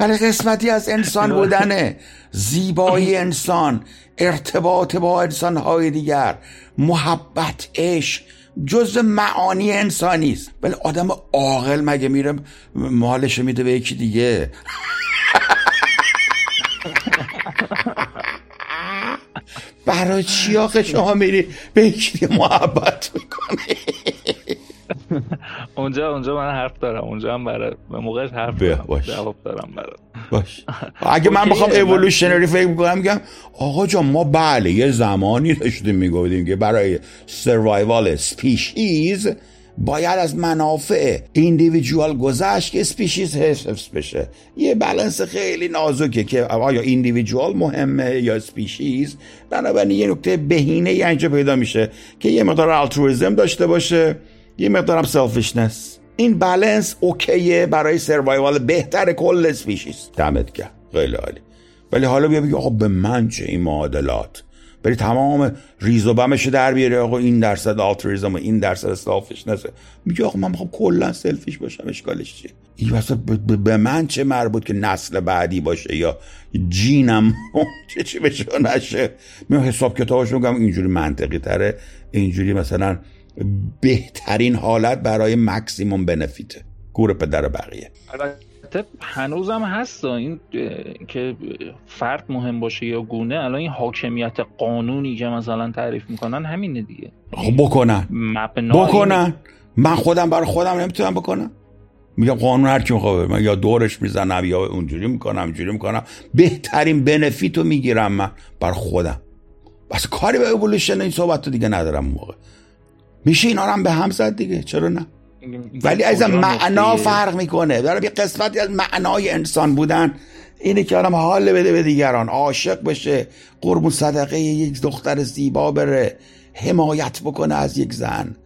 ولی قسمتی از انسان بودنه. زیبایی انسان ارتباط با انسان های دیگر محبت عشق جز معانی انسانی است. ولی آدم عاقل مگه میره؟ مالش میده به یکی دیگه. برای چی آخه شما میری به یکی محبت می‌کنی؟ اونجا اونجا من حرف دارم. اونجا هم برای به موقع حرف دارم. جواب دارم برای باش. اگه من بخوام evolutionary فکر می‌کنم میگم آقا جان ما بله یه زمانی داشتیم می‌گفتیم که برای survival species باید از منافع individual گذشت که species حفظ بشه. یه بلنس خیلی نازکه که آیا individual مهمه یا species بنابراین یه نکته بهینه اینجا پیدا میشه که یه مقدار altruism داشته باشه یه مقدارم selfishness این balance okay ه برای survival بهتر کل species دمت گرم خیلی عالی. ولی حالا بیا بگی آقا به من چه؟ این معادلات. بری تمام ریز و بمش در بیاری آقا این درصد altruism و این درصد selfishness ه میگه آقا من می‌خوام کلا selfish باشم اشکالش چیه؟ این واسه به من چه مربوط که نسل بعدی باشه یا جینم؟ چه چی بشه نشه؟ میام حساب کتابش میگم اینجوری منطقی تره. اینجوری مثلا بهترین حالت برای مکسیموم بنفیته گور پدر بقیه. البته هنوزم هست این که فرد مهم باشه یا گونه الان این حاکمیت قانونی که مثلا تعریف می‌کنن همینه دیگه. خب بکنن. بکنن. من خودم برای خودم نمی‌تونم بکنم. میگم قانون هر کی می‌خواد من یا دورش می‌زنم یا اونجوری می‌کنم اینجوری می‌کنم. بهترین بنفیتو می‌گیرم من بر خودم. بس کاری به اولوشن این صحبت دیگه ندارم موقع. میشه اینا هم به هم زد دیگه؟ چرا نه؟ ولی از معنا فرق می‌کنه. دارم یه قسمتی از معنای انسان بودن. اینه که آدم حال بده به دیگران. عاشق بشه قربون صدقه یک دختر زیبا بره حمایت بکنه از یک زن.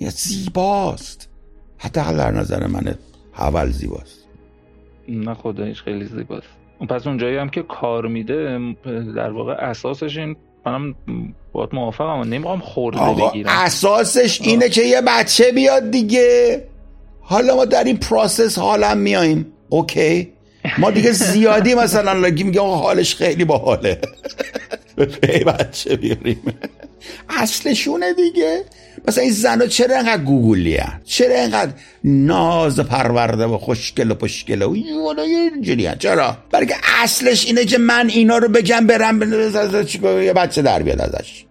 یا زیباست. حتی در نظر من حول زیباست. نه خداییش خیلی زیباست. پس اونجایی هم که کار میده در واقع اساسش این منم باید موافقم. نمی‌خوام خورده آقا بگیرم. اساسش اینه که یه بچه بیاد دیگه. حالا ما در این process حالا میاییم. okay. ما دیگه زیادی مثلا میگه آقا حالش خیلی باحاله. ای بچه بیاریم. اصلشونه دیگه. مثلا این زن چرا انقدر گوگلی چرا انقدر ناز پرورده و خوشگل و پشگل و اینجوری چرا؟ برای که اصلش اینه که من اینا رو بگم برم یه بچه در بیاد ازش.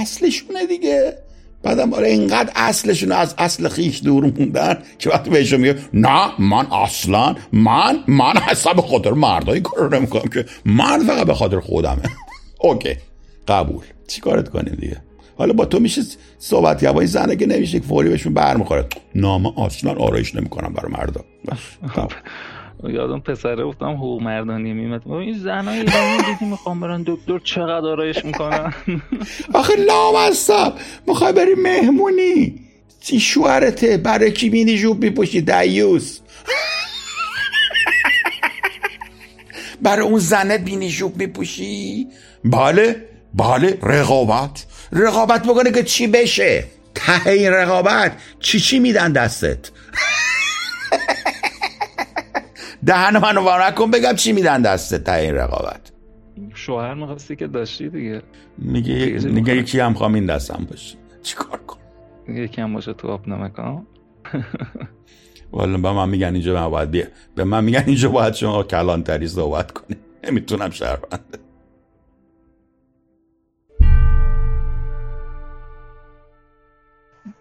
اصلشونه دیگه. بعدم آره اینقدر اصلشون از اصل خیش دور موندن که وقتی بهشون میگه نه من اصلا من من حساب خاطر مردایی کار نمی‌کنم که من فقط به خاطر خودمه. اوکی قبول. چیکارت کنیم دیگه؟ حالا با تو میشه صحبت یا با این زنه که نمیشه که فوری بهشون برمیخوره. نامه اصلا آرایش نمی‌کنم برای مردا. یادم پسره گفتم حقوق مردانی میمد. این زنای ایرانی دیدی می‌خوام برن دکتر چقدر آرایش می‌کنن؟ آخه لام هستم می‌خوای بری مهمونی. چی شوهرته؟ برای کی مینی جوب میپوشی دیوس برای اون زنه بینی جوب میپوشی؟ بله بله رقابت. رقابت بکنه که چی بشه. ته این رقابت چی چی میدن دستت؟ دهن منو وارد کن بگم چی میدن دستت ته این رقابت. شوهر می‌خواستی که داشتی دیگه. میگه میگه یکی هم خواهم این دستم باشه. چیکار کن یکی هم باشه تو آب نمکان. والا به من میگن اینجا من باید بیا به من میگن اینجا باید شما کلانتری صحبت کنی. نمی‌تونم شهرونده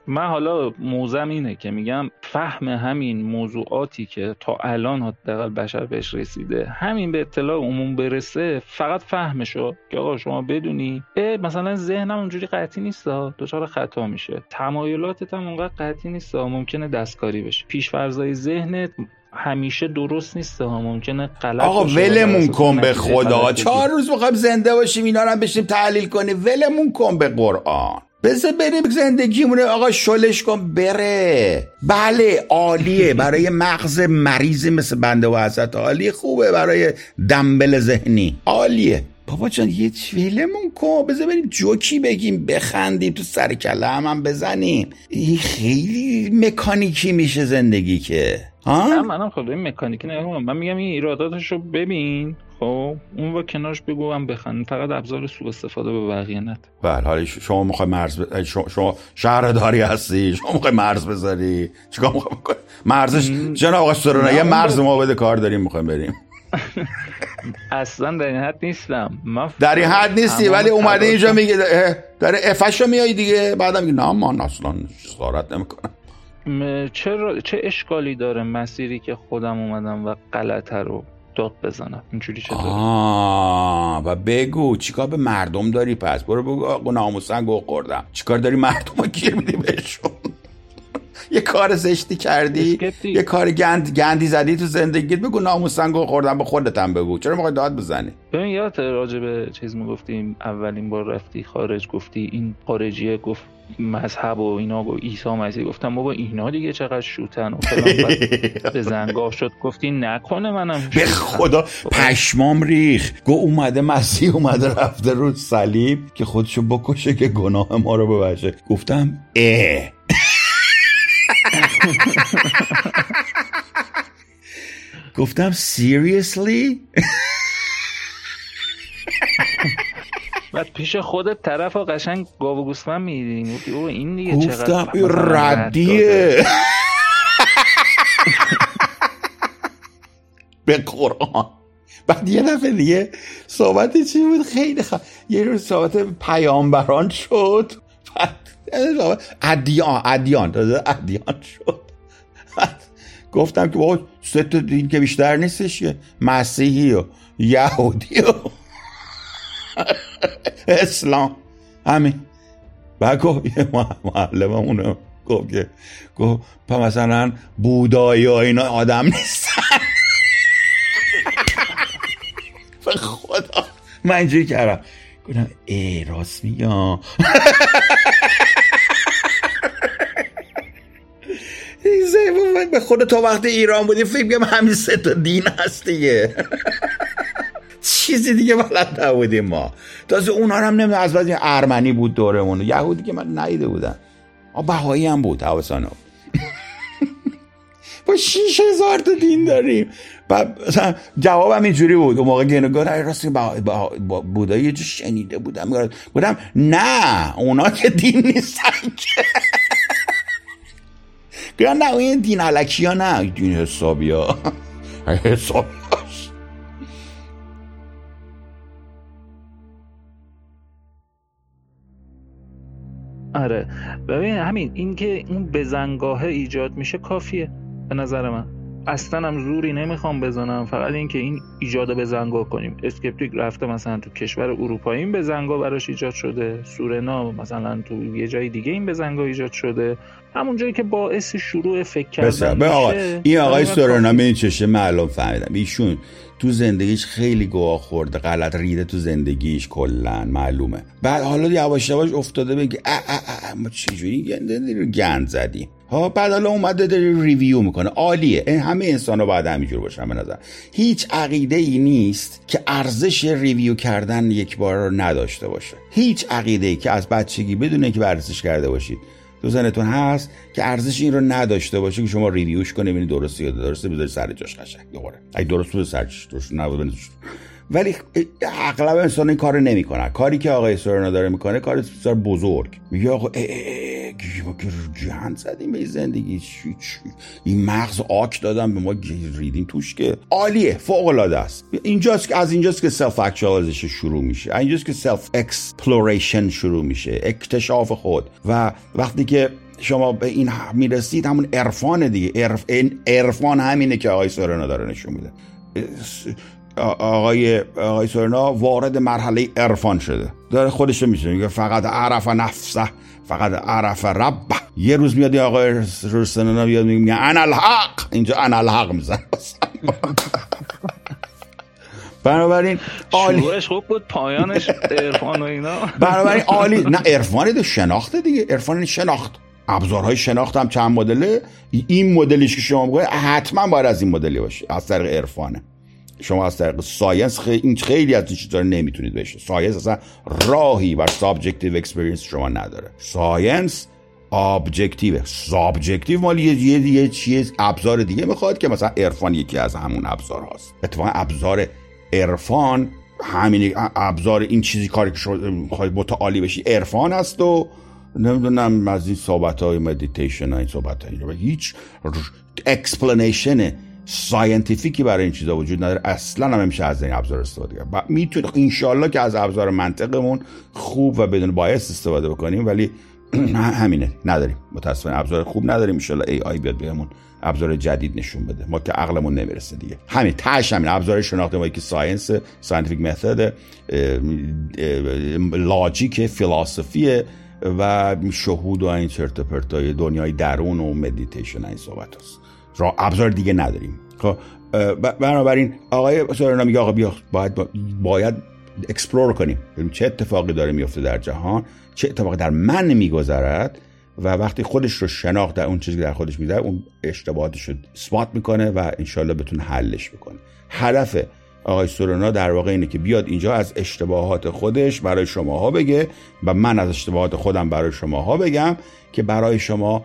من حالا موزم اینه که میگم فهم همین موضوعاتی که تا الان حداقل بشر بهش رسیده همین به اطلاع عموم برسه فقط فهمشو که آقا شما بدونی مثلا ذهنم اونجوری قطعی نیست دچار خطا میشه. تمایلاتت هم اونقدر قطعی نیست ممکنه دستکاری بشه. پیشفرزای ذهنت همیشه درست نیست ها ممکنه غلط آقا ولمون کن به خدا. چهار روز می‌خوایم زنده باشیم اینا رو هم بشیم تحلیل کنیم. ولمون کن به قرآن. بذار بریم زندگیمونه. آقا شلش کن. بره. بله عالیه. برای مغز مریضی مثل بنده و حضرت عالی خوبه. برای دنبل ذهنی. عالیه. بابا جان یه چویلمون کن. بذار بریم جوکی بگیم. بخندیم. تو سر کله هم, بزنیم. این خیلی مکانیکی میشه زندگی که. ها؟ منم خود این مکانیکی نگم من میگم این ایراداتش رو ببین. خب اون با کنارش بگو هم بخند. فقط ابزار سوء استفاده به بقیه نت بله حالا شما می‌خوای مرز ب... شما شهرداری هستی شما می‌خوای مرز بذاری؟ چیکار می‌خوای بکنی؟ مرزش جناب آقا سرونه یه مرز ما بده کار داریم می‌خوایم بریم. اصلا در این حد نیستم. من در این حد نیستی ولی اومده اینجا میگه داره افش رو میایی دیگه بعدم میگه نه من اصلا صارت نمی‌کنم. چه چه اشکالی داره مسیری که خودم اومدم و غلطه رو داد بزنم. اینجوری چطور؟ و بگو چیکار به مردم داری؟ پس برو بگو آقا ناموسن گو خوردم. چیکار داری مردم رو گیر میدی بهشون؟ یه کار زشتی کردی؟ یه کار گند گندی زدی تو زندگیت؟ بگو ناموسن گو خوردم به خودت بگو. چرا می‌خوای داد بزنی؟ ببین یادت راجع به چیز می‌گفتیم اولین بار رفتی خارج گفتی این خارجیه گفت مذهب و اینا گفت عیسی مسیح گفتم بابا اینا دیگه چقدر شوتن و به زنگاه شد گفتی نکنه منم به خدا پشمام ریخ. گو اومده مسیح اومده رفته رو صلیب که خودشو بکشه که گناه ما رو ببخشه. گفتم اه. گفتم سیریسلی بعد پیش خودت طرف ها قشنگ گاو و گوسفند میدین او این دیگه گفتم ردیه. به قرآن. بعد یه دفعه دیگه صحبت چی بود؟ خیلی خ... یه روز صحبت پیامبران شد. بعد ادیان ادیان ادیان شد. گفتم که بابا سه تا دین که بیشتر نیستش که مسیحی و یهودی و اسلام. همین. بعد گفت یه معلممونه گفت که گفت مثلا بودایی ها اینا آدم نیستن. خدا. من اینجوری کردم. گفتم ای راست میگم. به خود تا وقت ایران بودی فکر کنم همین سه تا دین هست دیگه. چیزی دیگه بلد نبودیم ما. تازه اونا هم نمی‌دونم از بعد ارمنی بود دورمون. یهودی که من نیده بودم. بهایی هم بود حواسانو. با شیش هزار تا دین داریم. مثلا جوابم اینجوری بود. اون موقع گنو گفت راستی با, بودایی یه شنیده بودم. بودم نه اونا که دین نیستن که. نه این دین علکی ها نه. دین حسابی ها. حسابی آره. ببین همین این که اون بزنگاه ایجاد میشه کافیه به نظر من. اصلا هم زوری نمی‌خوام بزنم. فقط اینکه این ایجاد بزنگاه کنیم. اسکپتیک رفته مثلا تو کشور اروپایی این بزنگاه براش ایجاد شده. سورنا مثلا تو یه جای دیگه این بزنگاه ایجاد شده. همون جایی که باعث شروع فکر کردن آقا این آقای سورنا این چشه معلوم فهمیدم. ایشون تو زندگیش خیلی گواه خورده غلط ریده تو زندگیش کلا معلومه. بعد حالا یواش یواش افتاده بگه اه اه اه ما چجوری گند زدیم ها بعد حالا اومده داره ریویو می‌کنه. عالیه. این همه انسان ها باید همینجور باشن به نظر. هیچ عقیده ای نیست که ارزش ریویو کردن یک بار رو نداشته باشه. هیچ عقیده ای که از بچگی بدونه که ورزش کرده باشید تو ذهنتون هست که ارزش این رو نداشته باشه که شما review ش کنه ببینید درسته یا درسته بذاری سر جاش قشنگ دوباره. اگه درست بود سرش درست نبود ولی اغلب انسان این کار نمی‌کنه کاری که آقای سورنا داره می‌کنه کار بسیار بزرگ. میگه آقا ما که جهان زدیم به زندگی. چی چی؟ این مغز آک دادن به ما ریدیم. توش که عالیه فوق العاده است. اینجاست که از اینجاست که self-actualization شروع میشه. اینجاست که self exploration شروع میشه. اکتشاف خود. و وقتی که شما به این می‌رسید همون عرفان دیگه. عرف عرفان همینه که آقای سورنا داره نشون میده. آقای آقای سورنا وارد مرحله عرفان شده. داره خودش میشه فقط عرف نفسه. فقط عرف رب یه روز میاد آقای رسنا بیاد میگه انا الحق. اینجا انا الحق میزن بنابراین عالی. خوب بود پایانش عرفان و اینا. بنابراین عالی. نه عرفان شناخت دیگه. عرفان شناخت. ابزارهای شناخت هم چند مدله. این مدلیش که شما میگه حتما باید از این مدلی باشه از طریق عرفانه. شما از طریق science خیلی این خیلی از چیزا نمی‌تونید بشه science اصلا راهی بر subjective experience شما نداره. science objective subjective مال یه یه یه چیز ابزار دیگه می‌خواد که مثلا عرفان یکی از همون ابزار هاست. اتفاقا ابزار عرفان همین ابزار این چیزی کاری که شما می‌خواید متعالی بشی عرفان هست و نمی‌دونم از این صحبت های مدیتیشن این صحبت های هیچ explanation scientific ی برای این چیزا وجود نداره. اصلا هم نمیشه از این ابزار استفاده کرد. می‌تونه انشالله که از ابزار منطقمون خوب و بدون bias استفاده بکنیم ولی همینه. نداریم. متاسفانه ابزار خوب نداریم. انشالله AI بیاد بهمون ابزار جدید نشون بده. ما که عقلمون نمی‌رسه دیگه. همین. تهش همین ابزار شناخته ما که science scientific method logic فلسفی و شهود و این چرت پرتای دنیای درون و مدیتیشن این صحبت هست را ابزار دیگه نداریم. خب بنابراین آقای سورنا میگه آقا بیا باید باید explore کنیم. ببینیم چه اتفاقی داره میفته در جهان چه اتفاقی در من میگذرد و وقتی خودش رو شناخت در اون چیزی که در خودش می‌ذاره اون اشتباهاتش رو اثبات می‌کنه و انشالله بتونه حلش بکنه. هدف آقای سورونا در واقع اینه که بیاد اینجا از اشتباهات خودش برای شماها بگه و من از اشتباهات خودم برای شماها بگم که برای شما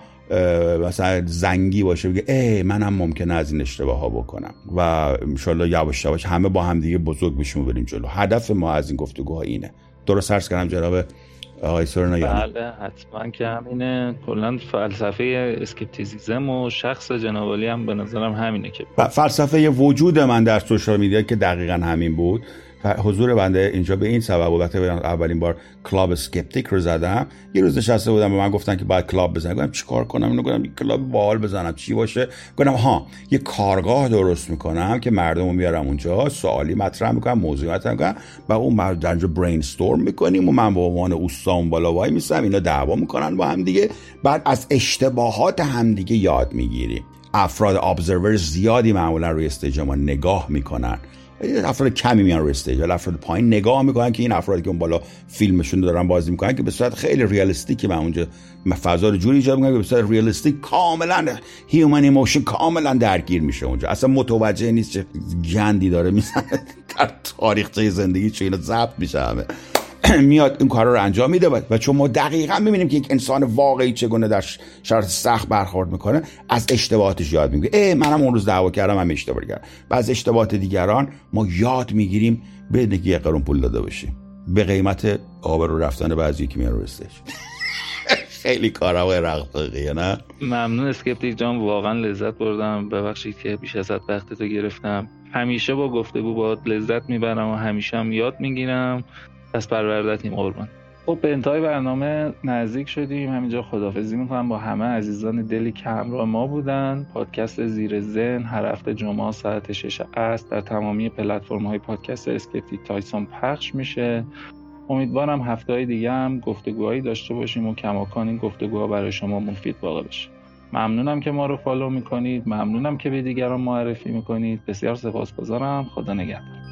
مثلا زنگی باشه بگه ای منم ممکنه از این اشتباه ها بکنم. و انشالله یواش یواش همه با هم دیگه بزرگ بشیم بریم جلو. هدف ما از این گفتگوها اینه. درست sense کردم جناب آقای سورنا بله حتما که همینه. کلا فلسفه skepticism و شخص جنابالی هم به نظرم همینه که فلسفه وجود من در social media که دقیقا همین بود. حضور بنده اینجا به این سبب بودم اولین بار club Skeptic رو زدم یه روز نشسته بودم به من گفتن که باید club بزنم. گفتم چیکار کنم؟ اینو گفتم club باحال بزنم. چی باشه؟ گفتم ها یه کارگاه درست می‌کنم که مردم رو میارم اونجا سوالی مطرح می‌کنم موضوع مطرح می‌کنم و اون مرد در اونجا brainstorm می‌کنیم و من به عنوان اوستا بالا وای میسم اینا دعوا می‌کنن با هم دیگه. بعد از اشتباهات همدیگه یاد می‌گیریم. افراد observer زیادی معمولا روی stage ما نگاه می‌کنن. افراد کمی میان روی stage ولی افراد پایین نگاه می‌کنن که این افرادی که اون بالا فیلمشون دارن بازی می‌کنن که به صورت خیلی realistic ی من اونجا فضا رو جوری ایجاد می‌کنن که به صورت realistic کاملا human emotion کاملا درگیر میشه اونجا. اصلا متوجه نیست چه گندی داره می‌زنه. در تاریخچه زندگی چه اینا ضبط میشه همه. میاد این کار رو انجام میده و چون ما دقیقا می‌بینیم که یک انسان واقعی چگونه در شرط سخت برخورد می‌کنه از اشتباهاتش یاد می‌گیره. ای منم اون روز دعوا کردم هم اشتباه کردم. و از اشتباهات دیگران ما یاد می‌گیریم بدون که قرون پول داده باشیم به قیمت رو رفتن بعضی که میان رو خیلی کارهای رقصقیه نه؟ ممنون اسکپتیک جان واقعا لذت بردم. ببخشید که بیش از وقت تو گرفتم. همیشه با گفتگو با لذت می‌برم و همیشه هم یاد می‌گیرم. دست پروردتیم قربان. خب به انتهای برنامه نزدیک شدیم. همینجا خداحافظی می‌کنم با همه عزیزان دلی که همراه ما بودن. پادکست زیر ذهن هر هفته جمعه ساعت 6 است در تمامی پلتفرم های پادکست Skeptic Tyson پخش میشه. امیدوارم هفته های دیگه هم گفتگوهایی داشته باشیم و کماکان این گفتگوها برای شما مفید واقع بشه. ممنونم که ما رو follow می‌کنید. ممنونم که به دیگران معرفی می‌کنید. بسیار سپاسگزارم. خدا نگهدار.